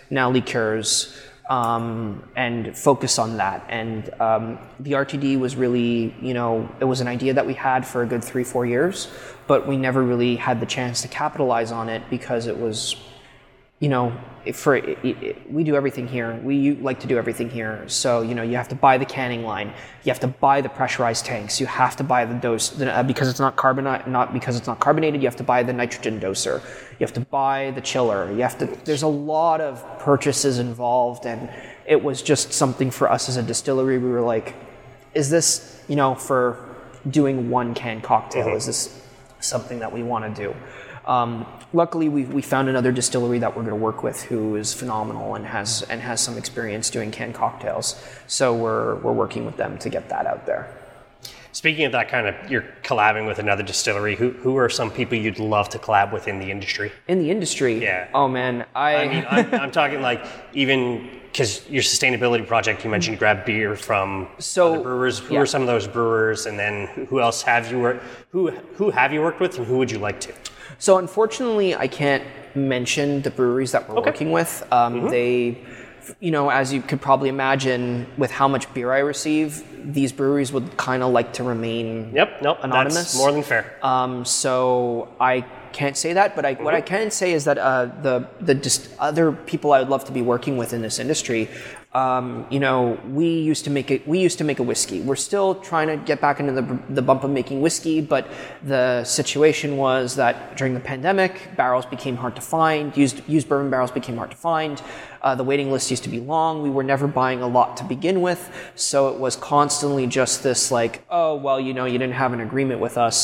now liqueurs, um, and focus on that. And um, the RTD was really, you know, it was an idea that we had for a good three, four years, but we never really had the chance to capitalize on it because it was, you know, for it, it, we do everything here. We like to do everything here. So you know, you have to buy the canning line, you have to buy the pressurized tanks, you have to buy the dose uh, because it's not carbonate, not because it's not carbonated. You have to buy the nitrogen doser. You have to buy the chiller. You have to. There's a lot of purchases involved, and it was just something for us as a distillery. We were like, is this you know for doing one can cocktail? Is this something that we want to do? Um, luckily, we, we found another distillery that we're going to work with who is phenomenal and has and has some experience doing canned cocktails. So we're we're working with them to get that out there. Speaking of that kind of, you're collabing with another distillery. Who who are some people you'd love to collab with in the industry? In the industry, Yeah. Oh man, I, I mean, I'm, I'm talking like even because your sustainability project, you mentioned you grab beer from So, brewers. Who yeah. are some of those brewers, and then who- who else have you worked? Who who have you worked with, and who would you like to? So unfortunately, I can't mention the breweries that we're working with. Um, Mm-hmm. They, you know, as you could probably imagine, with how much beer I receive, these breweries would kind of like to remain Yep, nope, Anonymous? That's more than fair. Um, so I can't say that, but I, what I can say is that uh, the the just other people I would love to be working with in this industry, um, you know, we used to make it. We used to make a whiskey. We're still trying to get back into the the bump of making whiskey, but the situation was that during the pandemic, barrels became hard to find. Used used bourbon barrels became hard to find. Uh, the waiting list used to be long. We were never buying a lot to begin with, so it was constantly just this like, oh well, you know, you didn't have an agreement with us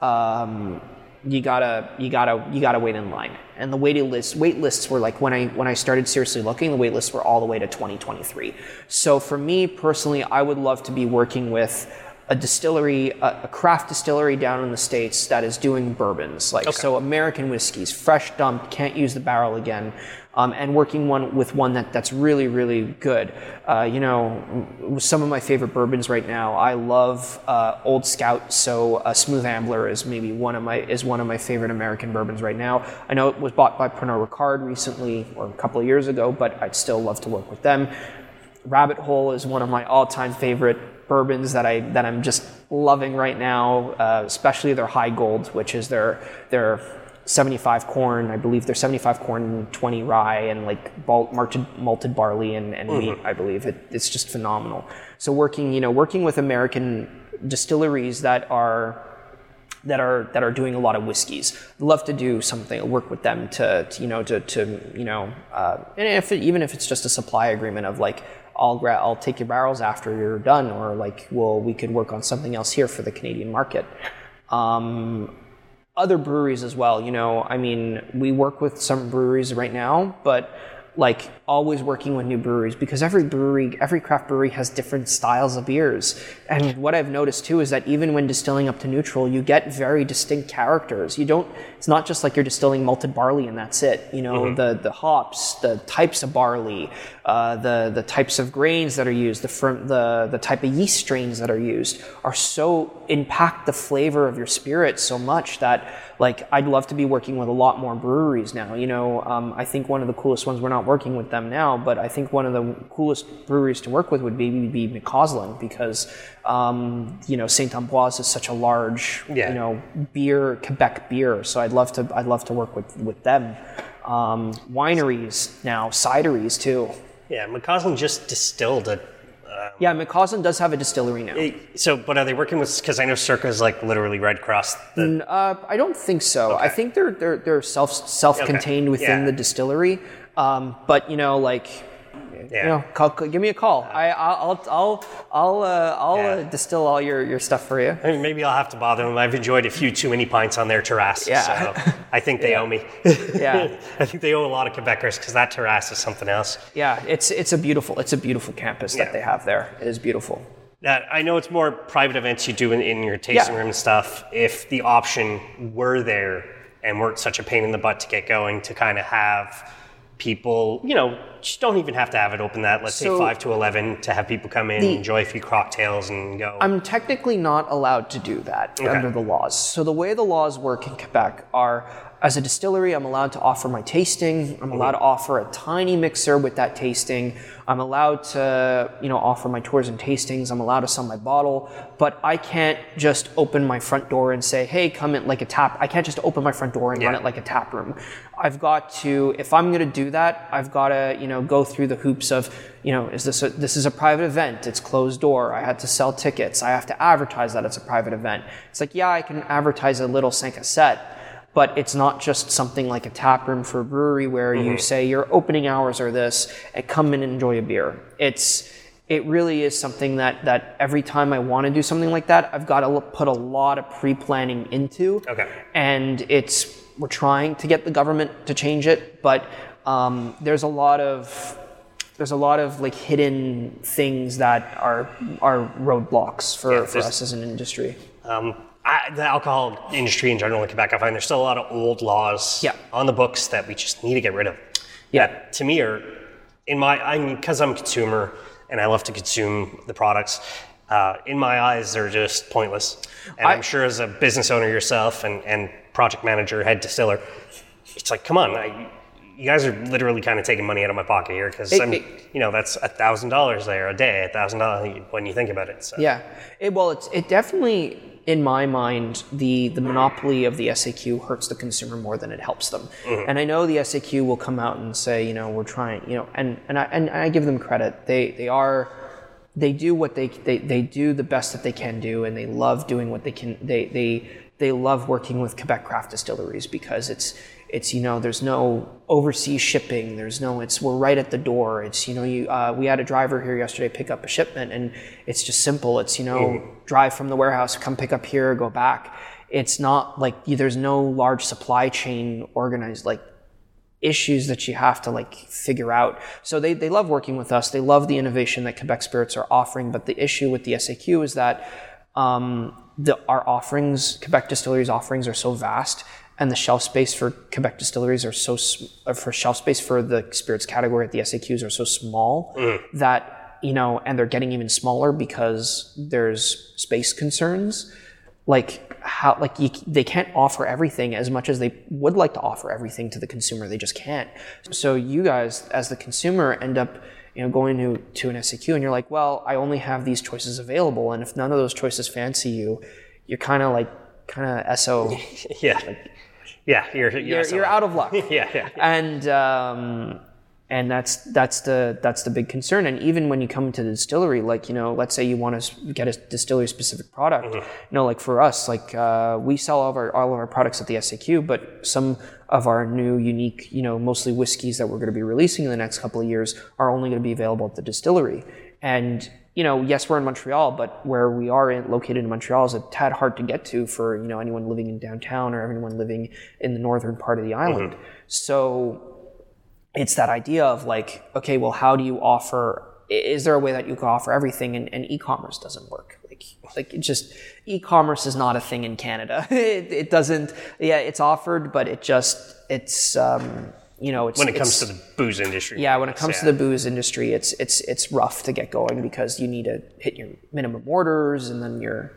um, you gotta you gotta you gotta wait in line. And the waiting list wait lists were like when i when i started seriously looking the wait lists were all the way to 2023 so for me personally i would love to be working with a distillery a, a craft distillery down in the states that is doing bourbons like so american whiskeys fresh dumped can't use the barrel again um, and working one with one that, that's really really good. Uh, you know, some of my favorite bourbons right now. I love uh, Old Scout, so uh, Smooth Ambler is maybe one of my is one of my favorite American bourbons right now. I know it was bought by Pernod Ricard recently or a couple of years ago, but I'd still love to work with them. Rabbit Hole is one of my all-time favorite bourbons that I that I'm just loving right now, uh, especially their Heigold, which is their their 75 corn. I believe they're 75 corn and 20 rye and like malt, malted, malted barley and, and wheat. I believe it, it's just phenomenal. So working, you know, working with American distilleries that are that are that are doing a lot of whiskeys. Love to do something, work with them to, to you know to, to you know, uh, and if it, even if it's just a supply agreement of like I'll gra- I'll take your barrels after you're done, or like well we could work on something else here for the Canadian market. Um, other breweries as well. You know, I mean, we work with some breweries right now, but like always working with new breweries because every brewery, every craft brewery has different styles of beers. And what I've noticed too is that even when distilling up to neutral, you get very distinct characters. You don't, it's not just like you're distilling malted barley and that's it. You know, the, the hops, the types of barley, uh, the, the types of grains that are used, the, firm, the, the type of yeast strains that are used are so impact the flavor of your spirit so much that like I'd love to be working with a lot more breweries now. You know, um, I think one of the coolest ones. We're not working with them now, but I think one of the coolest breweries to work with would maybe be McAuslan because um, you know Saint Ambroise is such a large Yeah. you know beer Quebec beer. So I'd love to I'd love to work with with them. Um, wineries now, cideries too. Yeah, McAuslan just distilled a. Yeah, McAuslan does have a distillery now. So, but are they working with? Because I know Cirka is like literally Red Cross. The, Uh, I don't think so. I think they're they're they're self self contained within Yeah. the distillery. Um, but you know, like yeah. you know, call, give me a call. I I'll I'll I'll uh, I'll uh, distill all your your stuff for you. I mean, maybe I'll have to bother them. I've enjoyed a few too many pints on their terrace. Yeah. So I think they (laughs) owe me. Yeah. (laughs) I think they owe a lot of Quebecers because that terrace is something else. Yeah, it's it's a beautiful it's a beautiful campus that Yeah. they have there. It is beautiful. Now, I know it's more private events you do in, in your tasting Yeah. room and stuff. If the option were there and weren't such a pain in the butt to get going, to kind of have people, you know, just don't even have to have it open that, let's So- say 5 to 11, to have people come in, enjoy a few cocktails and go. I'm technically not allowed to do that under the laws. So the way the laws work in Quebec are as a distillery, I'm allowed to offer my tasting. I'm allowed to offer a tiny mixer with that tasting. I'm allowed to, you know, offer my tours and tastings. I'm allowed to sell my bottle, but I can't just open my front door and say, "Hey, come in like a tap." I can't just open my front door and run it like a tap room. I've got to, if I'm going to do that, I've got to, you know, go through the hoops of, you know, is this a, this is a private event? It's closed door. I had to sell tickets. I have to advertise that it's a private event. It's like, yeah, I can advertise a little à sept, but it's not just something like a tap room for a brewery where you say your opening hours are this and come and enjoy a beer. It's, it really is something that, that every time I want to do something like that, I've got to put a lot of pre-planning into Okay. and it's we're trying to get the government to change it, but um, there's a lot of there's a lot of like hidden things that are are roadblocks for, Yeah, for us as an industry. Um, I, the alcohol industry in general in Quebec, I find there's still a lot of old laws Yeah. on the books that we just need to get rid of. Yeah. That, to me, are in my I mean, because I'm a consumer and I love to consume the products. Uh, in my eyes, they're just pointless. And I, am sure as a business owner yourself and, and project manager, head distiller, it's like, come on, I, you guys are literally kind of taking money out of my pocket here because I'm, you know, that's a thousand dollars there a day, a thousand dollars when you think about it. So. Yeah. It, well, it's it definitely in my mind the the monopoly of the SAQ hurts the consumer more than it helps them. Mm-hmm. And I know the SAQ will come out and say, you know, we're trying, you know, and and I and I give them credit. They they are they do what they they they do the best that they can do and they love doing what they can they they they love working with Quebec craft distilleries because it's it's you know there's no overseas shipping there's no it's we're right at the door it's you know you uh, we had a driver here yesterday pick up a shipment and it's just simple it's you know drive from the warehouse come pick up here go back it's not like there's no large supply chain organized like issues that you have to like figure out. So they, they love working with us. They love the innovation that Quebec Spirits are offering. But the issue with the SAQ is that um, the, our offerings, Quebec Distilleries offerings, are so vast, and the shelf space for Quebec Distilleries are so sm- uh, for shelf space for the spirits category at the SAQs are so small that you know, and they're getting even smaller because there's space concerns. Like how like you, they can't offer everything as much as they would like to offer everything to the consumer. They just can't. So you guys as the consumer end up you know going to to an SAQ and you're like well I only have these choices available. And if none of those choices fancy you you're kind of like kind of SO (laughs) Yeah. Yeah, you're, you're, you're, you're out of luck (laughs) Yeah, yeah. and um, and that's that's the that's the big concern. And even when you come to the distillery, like you know, let's say you want to get a distillery specific product, you know, like for us, like uh, we sell all of our all of our products at the SAQ, but some of our new unique, you know, mostly whiskeys that we're going to be releasing in the next couple of years are only going to be available at the distillery. And you know, yes, we're in Montreal, but where we are in, located in Montreal is a tad hard to get to for you know anyone living in downtown or anyone living in the northern part of the island. So it's that idea of like, okay, well, how do you offer? Is there a way that you can offer everything? And, and e-commerce doesn't work. Like, like it just e-commerce is not a thing in Canada. (laughs) it, it doesn't. Yeah, it's offered, but it just it's um, you know it's when it comes to the booze industry. yeah, when it comes to the booze industry, it's it's it's rough to get going because you need to hit your minimum orders and then your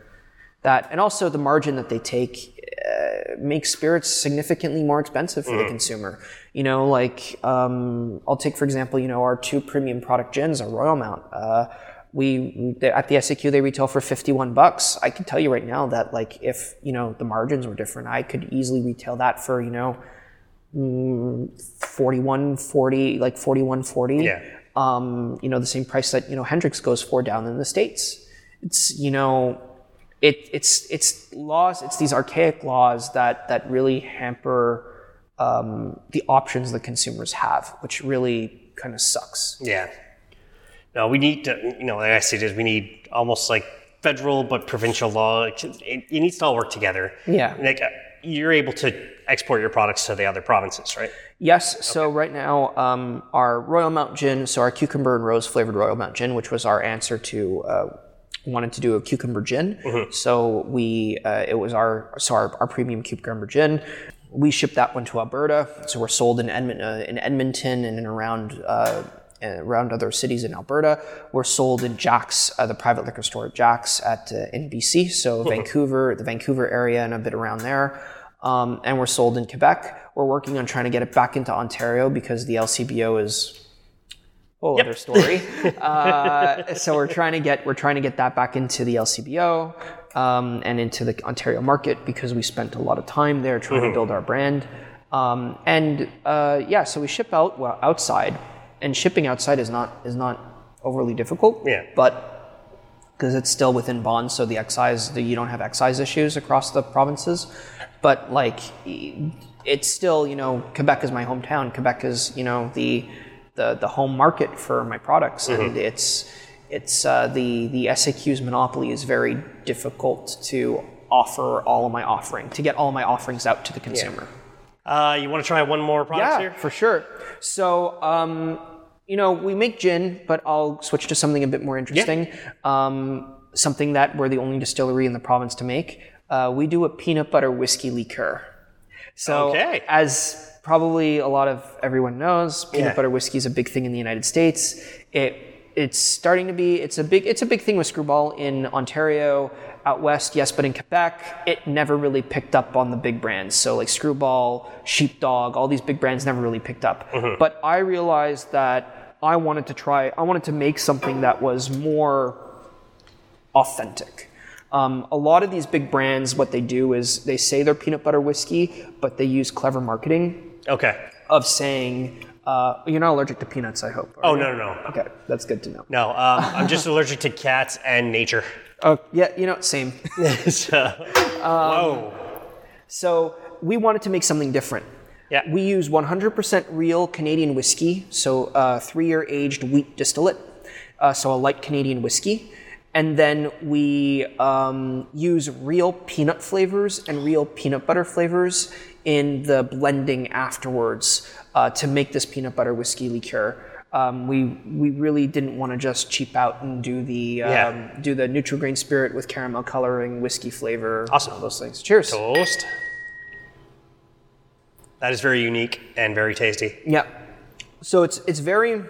that and also the margin that they take uh, makes spirits significantly more expensive for the consumer. You know, like um, I'll take for example, you know, our two premium product gins, our Royal Mount. Uh, we at the SAQ they retail for 51 bucks. I can tell you right now that like if you know the margins were different, I could easily retail that for you know 41 40 like 41 40 Yeah. um, you know the same price that you know Hendrick's goes for down in the states it's you know it, it's it's laws it's these archaic laws that that really hamper um, the options that consumers have which really kind of sucks Yeah. No, we need to, you know, like I said, is we need almost like federal but provincial law. It, it needs to all work together. Yeah. Like uh, you're able to export your products to the other provinces, right? Yes. So right now, um, our Royal Mount Gin, so our cucumber and rose flavored Royal Mount Gin, which was our answer to uh, wanted to do a cucumber gin. So we uh, it was our so our, our premium cucumber gin. We shipped that one to Alberta. So we're sold in Edmont, uh, in Edmonton and in around. Uh, uh, around other cities in Alberta, we're sold in Jack's, uh, the private liquor store at Jack's at uh, in BC. So Vancouver, the Vancouver area, and a bit around there um, and we're sold in Quebec. We're working on trying to get it back into Ontario because the LCBO is a whole other story. (laughs) uh, so we're trying to get we're trying to get that back into the LCBO um, and into the Ontario market because we spent a lot of time there trying to build our brand. Um, and uh, yeah, so we ship out well, outside, and shipping outside is not is not overly difficult. Yeah. but because it's still within bonds, so the excise, the, you don't have excise issues across the provinces. But like, it's still, you know, Quebec is my hometown. Quebec is, you know, the the, the home market for my products, and it's it's uh, the the SAQ's monopoly is very difficult to offer all of my offering to get all my offerings out to the consumer. Uh, you want to try one more product Yeah, here? for sure. So, um, you know, we make gin, but I'll switch to something a bit more interesting. Um, something that we're the only distillery in the province to make. Uh, we do a peanut butter whiskey liqueur. So, Okay. as probably a lot of everyone knows, peanut Yeah. butter whiskey is a big thing in the United States. It it's starting to be it's a big it's a big thing with Screwball in Ontario, out west, yes, but in Quebec, it never really picked up on the big brands. So like Screwball, Sheepdog, all these big brands never really picked up. But I realized that I wanted to try I wanted to make something that was more authentic. Um, a lot of these big brands, what they do is they say they're peanut butter whiskey, but they use clever marketing Okay. of saying, uh, you're not allergic to peanuts, I hope. Oh you? no no no Okay, that's good to know. no. Um, (laughs) I'm just allergic to cats and nature. Oh, yeah, you know, same. (laughs) so, whoa. so we wanted to make something different. Yeah. We use 100% real Canadian whiskey, so uh, three-year aged wheat distillate, uh, so a light Canadian whiskey. And then we um, use real peanut flavors and real peanut butter flavors in the blending afterwards uh, to make this peanut butter whiskey liqueur. Um, we we really didn't want to just cheap out and do the um, Yeah. do the neutral grain spirit with caramel coloring, whiskey flavor, Awesome. all those things. Cheers. Toast. That is very unique and very tasty. Yeah. So it's it's very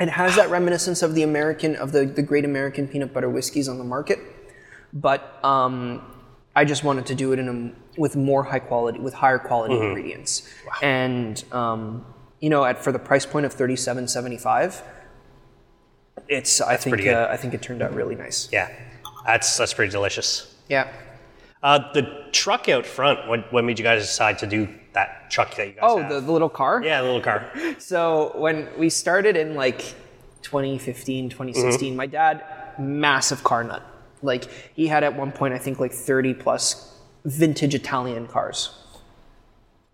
it has that reminiscence of the American of the, the great American peanut butter whiskeys on the market. But um, I just wanted to do it in a with more high quality with higher quality ingredients. And um, you know, at for the price point of thirty seven seventy five, it's I think uh, I think it turned out really nice. Yeah, that's that's pretty delicious. Yeah. Uh, the truck out front. What what made you guys decide to do that truck that you guys Oh, have? the, the little car? yeah, the little car. (laughs) So when we started in like 2015, 2016, mm-hmm. my dad, massive car nut. Like he had at one point, I think like 30 plus vintage Italian cars.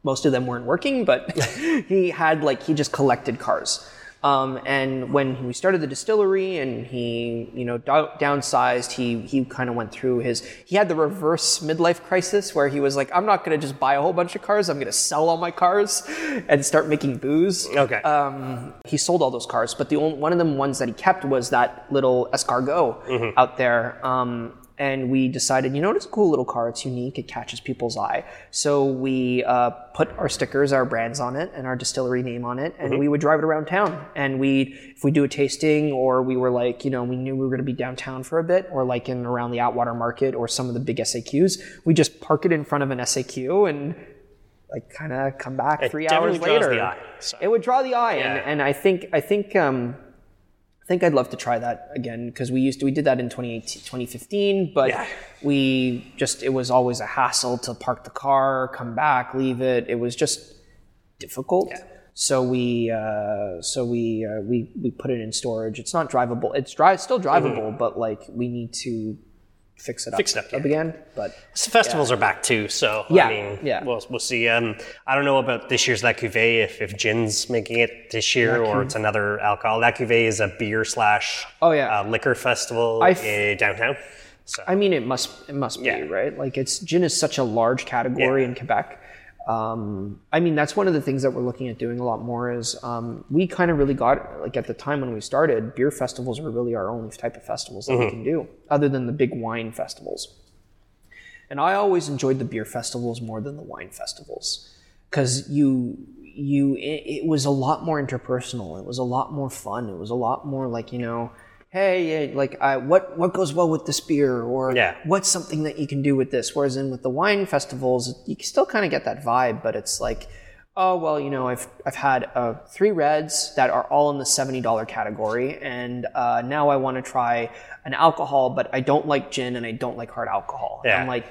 Most of them weren't working, but (laughs) he had like, he just collected cars. Um, and when we started the distillery and he, you know, downsized, he he kind of went through his. He had the reverse midlife crisis where he was like, "I'm not going to just buy a whole bunch of cars. I'm going to sell all my cars and start making booze." Okay. um, he sold all those cars, but the only, one of them ones that he kept was that little escargot out there. Um, and we decided, you know, it's a cool little car. It's unique. It catches people's eye. So we uh, put our stickers, our brands on it, and our distillery name on it, and we would drive it around town. And we, if we do a tasting, or we were like, you know, we knew we were going to be downtown for a bit, or like in around the Atwater Market, or some of the big SAQs, we just park it in front of an SAQ and like kind of come back three hours later. the eye, so. It would draw the eye, Yeah. and, and I think I think um, I think I'd love to try that again because we used to we did that in 2018, 2015, but Yeah. we just it was always a hassle to park the car, come back, leave it. It was just difficult. So we uh, so we uh, we we put it in storage. It's not drivable. It's dri- still drivable, but like we need to fix it up. Fix it up, yeah. again. But So festivals are back too, so Yeah, I mean, yeah. we'll, we'll see. Um, I don't know about this year's La Cuvée, if, if gin's making it this year or it's another alcohol. La Cuvée is a beer slash Oh, yeah. uh, liquor festival f- in downtown. So I mean, it must it must Yeah. be right. Like it's gin is such a large category Yeah. in Quebec. Um, I mean, that's one of the things that we're looking at doing a lot more. Is um, we kind of really got like at the time when we started, beer festivals were really our only type of festivals that Mm-hmm. we can do, other than the big wine festivals. And I always enjoyed the beer festivals more than the wine festivals because you you it, it was a lot more interpersonal. It was a lot more fun. It was a lot more like you know, hey, yeah, like I, what what goes well with this beer, or Yeah. what's something that you can do with this. Whereas in with the wine festivals, you can still kind of get that vibe, but it's like. Oh well, you know, I've I've had uh, three reds that are all in the seventy dollar category, and uh, now I want to try an alcohol, but I don't like gin and I don't like hard alcohol. And Yeah. I'm like,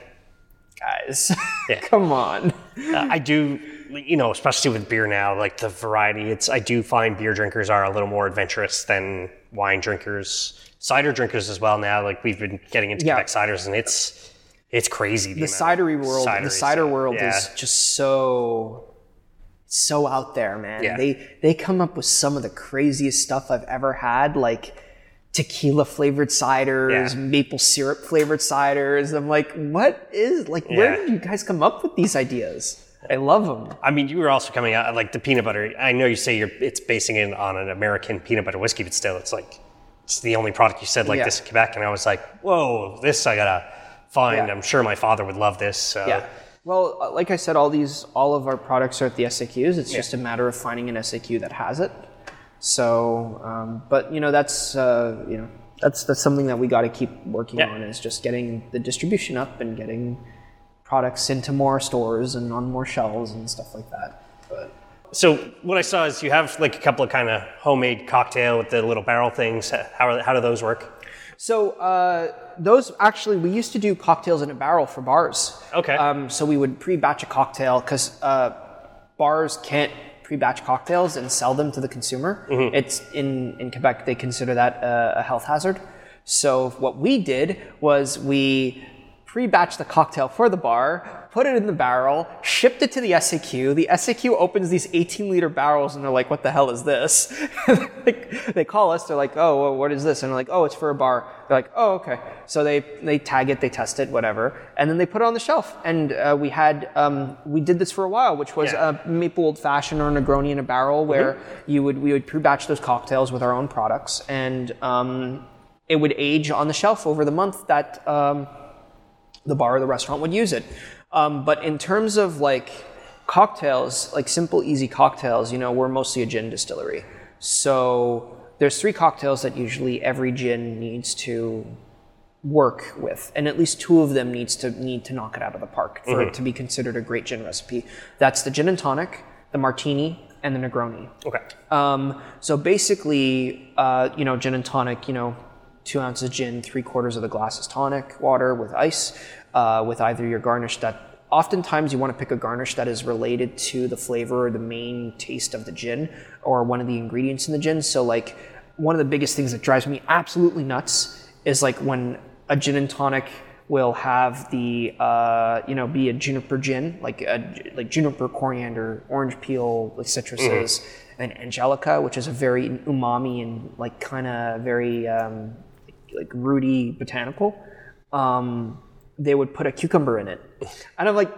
guys, (laughs) Yeah. come on. Uh, I do, you know, especially with beer now, like the variety. It's I do find beer drinkers are a little more adventurous than wine drinkers, cider drinkers as well. Now, like we've been getting into Yeah. Quebec ciders, and it's it's crazy. the cidery world, the cider world yeah. is just so so out there, man. Yeah. They they come up with some of the craziest stuff I've ever had, like tequila flavored ciders, Yeah. maple syrup flavored ciders. I'm like, what is like? Where Yeah. did you guys come up with these ideas? I love them. I mean, you were also coming out like the peanut butter. I know you say you're it's basing it on an American peanut butter whiskey, but still, it's like it's the only product you said like Yeah. this in Quebec, and I was like, whoa, this I gotta find. Yeah. I'm sure my father would love this. So. Yeah. Well, uh, like I said, all these, all of our products are at the SAQs. It's just a matter of finding an SAQ that has it. So, um, but you know, that's uh, you know, that's that's something that we got to keep working Yeah. on is just getting the distribution up and getting products into more stores and on more shelves and stuff like that. But So what I saw is you have like a couple of kind of homemade cocktail with the little barrel things. How are, how do those work? So uh, those actually, we used to do cocktails in a barrel for bars. Okay. Um, so we would pre-batch a cocktail because uh, bars can't pre-batch cocktails and sell them to the consumer. It's in in Quebec they consider that a, a health hazard. So what we did was we pre-batched the cocktail for the bar, put it in the barrel, shipped it to the SAQ. The SAQ opens these 18 liter barrels and they're like, "What the hell is this?" (laughs) Like, they call us. They're like, "Oh, well, what is this?" And they're like, "Oh, it's for a bar." They're like, "Oh, okay." So they they tag it, they test it, whatever, and then they put it on the shelf. And uh, we had um, we did this for a while, which was Yeah. a maple old fashioned or a Negroni in a barrel, where you would we would pre-batch those cocktails with our own products, and um, it would age on the shelf over the month that um, the bar or the restaurant would use it. Um, but in terms of like cocktails, like simple, easy cocktails, you know, we're mostly a gin distillery. So there's three cocktails that usually every gin needs to work with, and at least two of them needs to need to knock it out of the park for it to be considered a great gin recipe. That's the gin and tonic, the martini, and the Negroni. Okay. Um, so basically, uh, you know, gin and tonic, you know, two ounces gin, three quarters of the glass is tonic water with ice, uh, with either your garnish that. Oftentimes, you want to pick a garnish that is related to the flavor or the main taste of the gin or one of the ingredients in the gin. So, like, one of the biggest things that drives me absolutely nuts is like when a gin and tonic will have the uh, you know be a juniper gin like a, like juniper coriander orange peel like citruses and angelica which is a very umami and like kind of very um, like rooty botanical um, they would put a cucumber in it and i'm like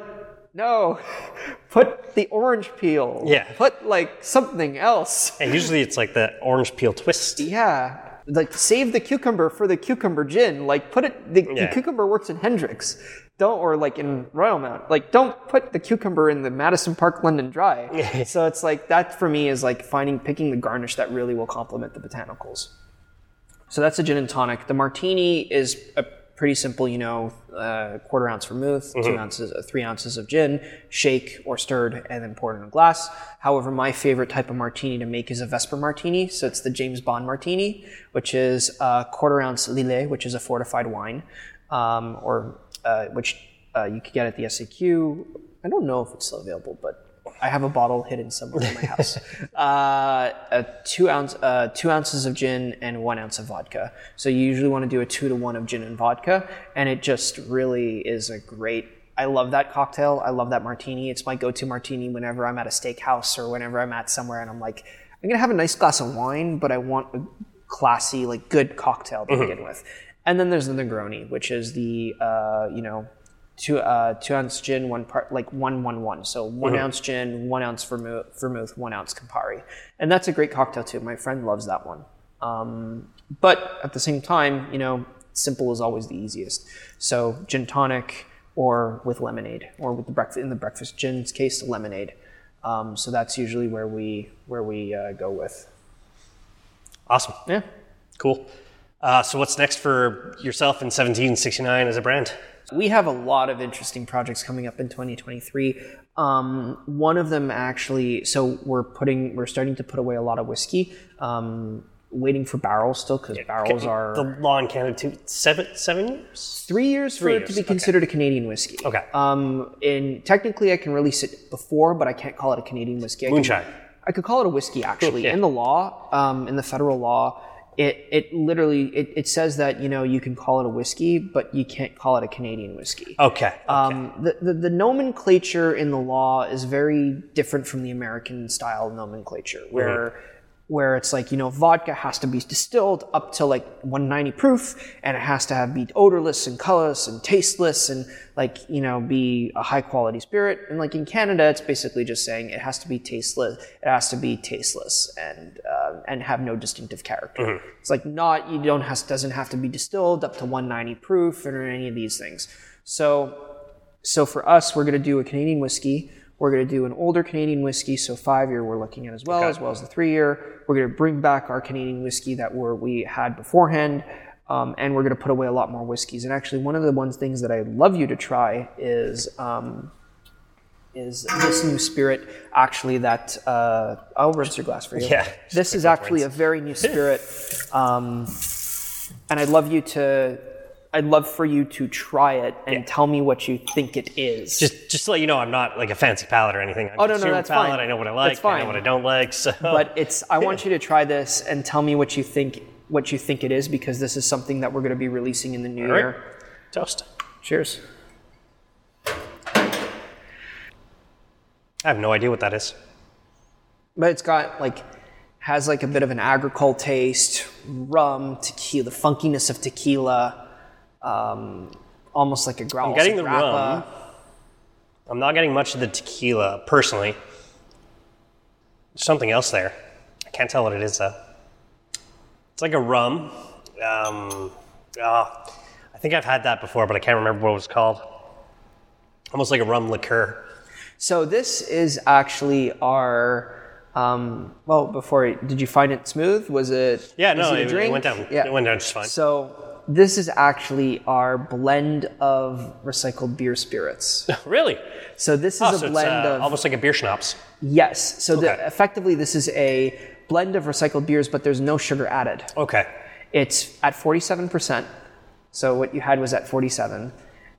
no (laughs) put the orange peel Yeah. put like something else (laughs) And usually it's like the orange peel twist. yeah. Like save the cucumber for the cucumber gin. Like put it the, the cucumber works in Hendrick's. Don't or like in Royal Mount. Like don't put the cucumber in the Madison Park London Dry. (laughs) so it's like that for me is like finding picking the garnish that really will complement the botanicals. So that's a gin and tonic. The martini is a pretty simple, you know, uh, quarter ounce vermouth, two ounces, uh, three ounces of gin, shake or stirred, and then poured in a glass. However, my favorite type of martini to make is a Vesper martini. So it's the James Bond martini, which is a quarter ounce Lillet, which is a fortified wine, um, or uh, which uh, you could get at the SAQ. I don't know if it's still available, but I have a bottle hidden somewhere in my (laughs) house. Uh, a two ounce, uh, two ounces of gin and one ounce of vodka. So you usually want to do a two to one of gin and vodka, and it just really is a great. I love that cocktail. I love that martini. It's my go-to martini whenever I'm at a steakhouse or whenever I'm at somewhere, and I'm like, I'm gonna have a nice glass of wine, but I want a classy, like good cocktail to begin with. And then there's the Negroni, which is the uh, you know two uh, two ounce gin, one part like one one one. So one ounce gin, one ounce vermouth, vermouth, one ounce Campari, and that's a great cocktail too. My friend loves that one. Um, but at the same time, you know, simple is always the easiest. So gin tonic or with lemonade, or with the breakfast in the breakfast gin's case, lemonade. Um, so that's usually where we where we uh, go with. Awesome. Yeah. Cool. Uh, so what's next for yourself in 1769 as a brand? We have a lot of interesting projects coming up in 2023. Um, one of them actually, so we're putting, we're starting to put away a lot of whiskey. Um, waiting for barrels still because barrels are the law in Canada Seven, seven years. three years for Three it to years, be okay. considered a Canadian whiskey. Okay. Um, and technically, I can release it before, but I can't call it a Canadian whiskey. I can- Moonshine. I could call it a whiskey actually. (laughs) yeah. In the law, um, in the federal law, it, it literally it, it says that you know you can call it a whiskey, but you can't call it a Canadian whiskey. Okay. Um, the, the, the nomenclature in the law is very different from the American style nomenclature, where where it's like you know vodka has to be distilled up to like 190 proof and it has to have be odorless and colorless and tasteless and like you know be a high quality spirit. And like in canada it's basically just saying it has to be tasteless it has to be tasteless and uh, and have no distinctive character. It's like not you don't has doesn't have to be distilled up to 190 proof or any of these things. So so for us, we're going to do a Canadian whiskey. We're going to do an older Canadian whiskey, so five year we're looking at as well, as well as the three year. We're going to bring back our Canadian whiskey that we're, we had beforehand, um, and we're going to put away a lot more whiskeys. And actually, one of the ones things that I'd love you to try is um, is this new spirit. Actually, that uh, I'll rinse your glass for you. Yeah, this is actually a very new spirit, um, and I'd love you to. I'd love for you to try it and tell me what you think it is. Just just to let you know, I'm not like a fancy palate or anything. I'm Oh, no, no, that's palate. fine. I know what I like. That's fine. I know what I don't like. So, but it's I want you to try this and tell me what you think what you think it is because this is something that we're going to be releasing in the new right. year. toast. Cheers. I have no idea what that is. But it's got like has like a bit of an agricole taste, rum, tequila, the funkiness of tequila, um, almost like a growl. I'm getting the rum. I'm not getting much of the tequila personally. There's something else there. I can't tell what it is though. It's like a rum. Um, ah, I think I've had that before, but I can't remember what it was called. Almost like a rum liqueur. So this is actually our. Um, well, before did you find it smooth? Was it? Yeah, no, it, it went down. Yeah. It went down just fine. So this is actually our blend of recycled beer spirits. (laughs) really? So this is Oh, a so blend uh, of almost like a beer schnapps. yes. So the, effectively, this is a blend of recycled beers, but there's no sugar added. Okay. It's at 47%. So what you had was at 47,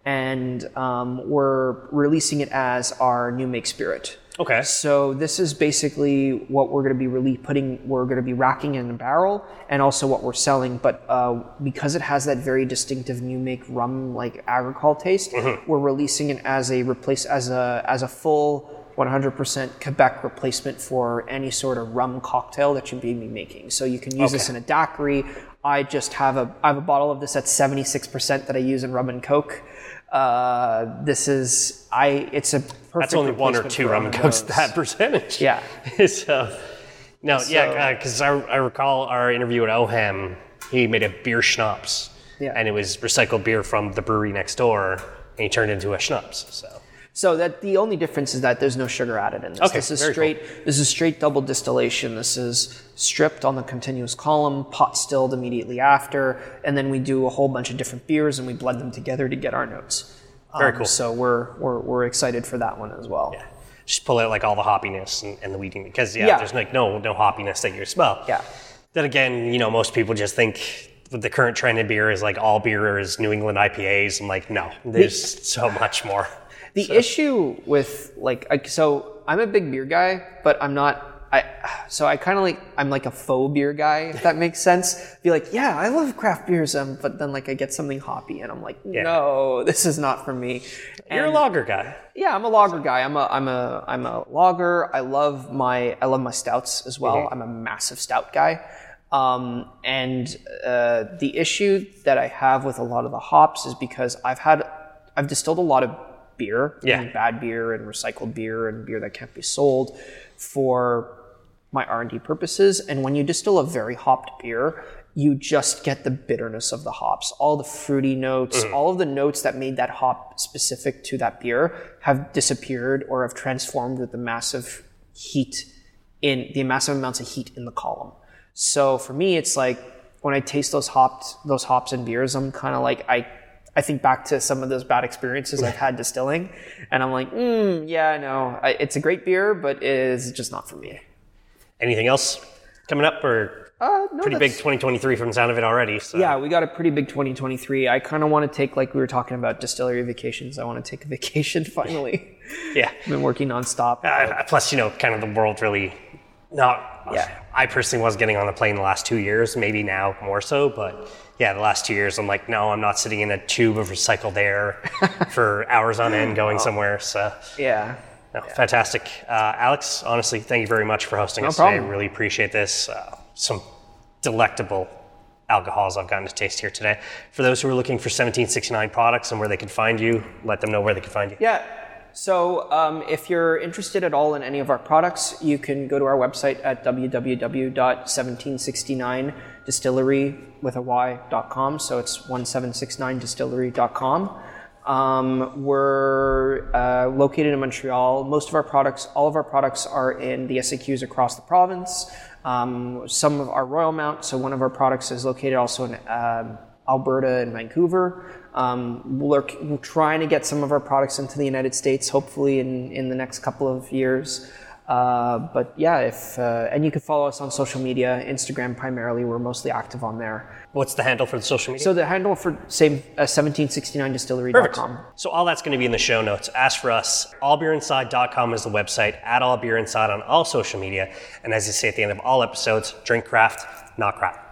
and um, we're releasing it as our new make spirit. Okay. So this is basically what we're going to be really putting. We're going to be racking in a barrel, and also what we're selling. But uh, because it has that very distinctive new make rum like agricole taste, we're releasing it as a replace as a as a full 100% Quebec replacement for any sort of rum cocktail that you may be making. So you can use this in a daiquiri. I just have a I have a bottle of this at 76% that I use in rum and coke. Uh, this is I. It's a perfect. That's only one or two rum cokes that percentage. Yeah. (laughs) so, uh, no, yeah, uh, uh, because I, I recall our interview at Oham, he made a beer schnapps. Yeah. And it was recycled beer from the brewery next door, and he turned it into a schnapps. So, So that the only difference is that there's no sugar added in this. Okay, this is very cool. straight. This is straight double distillation. This is stripped on the continuous column, pot stilled immediately after, and then we do a whole bunch of different beers and we blend them together to get our notes. Very Um, cool. So we're, we're we're excited for that one as well. yeah. Just pull out like all the hoppiness and, and the wheating because yeah, Yeah. there's like no no hoppiness that you smell. Yeah. Then again, you know, most people just think with the current trend in beer is like all beer is New England IPAs. I'm like, no, there's so much more. The issue with like I- so I'm a big beer guy, but I'm not. I so I kind of like I'm like a faux beer guy, if that (laughs) makes sense. Be like, yeah, I love craft beers, um, but then like I get something hoppy, and I'm like, no, this is not for me. You're a lager guy. Yeah, I'm a lager guy. I'm a I'm a I'm a lager. I love my I love my stouts as well. I'm a massive stout guy. Um, and uh, the issue that I have with a lot of the hops is because I've had I've distilled a lot of beer, Yeah. and bad beer and recycled beer and beer that can't be sold for my R&D purposes. And when you distill a very hopped beer, you just get the bitterness of the hops. All the fruity notes, mm-hmm. all of the notes that made that hop specific to that beer have disappeared or have transformed with the massive heat in the massive amounts of heat in the column. So for me, it's like when I taste those hopped those hops and beers, I'm kind of like I I think back to some of those bad experiences I've had distilling, and I'm like, mm, yeah, no, I, it's a great beer, but it is just not for me. Anything else coming up or Uh, no, pretty big 2023 from the sound of it already? So. Yeah, we got a pretty big 2023. I kind of want to take, like we were talking about distillery vacations. I want to take a (laughs) vacation finally. (laughs) Yeah. I've been working nonstop. Uh, plus, you know, kind of the world really not. Yeah. I personally was getting on the plane the last two years, maybe now more so, but yeah, the last two years, I'm like, no, I'm not sitting in a tube of recycled air (laughs) for hours on end going somewhere. So, Yeah. No, Fantastic. Uh, Alex, honestly, thank you very much for hosting No us problem. today. Really appreciate this. Uh, some delectable alcohols I've gotten to taste here today. For those who are looking for 1769 products and where they can find you, let them know where they can find you. Yeah. So um, if you're interested at all in any of our products, you can go to our website at www.1769distillery with a y.com. So it's 1769distillery.com. Um, we're uh, located in Montreal. Most of our products, all of our products are in the SAQs across the province. Um, some of our Royal Mount, so one of our products is located also in um, Alberta and Vancouver. Um, we're, we're trying to get some of our products into the United States, hopefully in, in the next couple of years. Uh, but yeah, if uh, and you can follow us on social media, Instagram primarily. We're mostly active on there. What's the handle for the social media? So the handle for same uh, 1769distillery.com. Perfect. So all that's going to be in the show notes. Ask for us, allbeerinside.com is the website, at allbeerinside on all social media. And as you say at the end of all episodes, drink craft, not crap.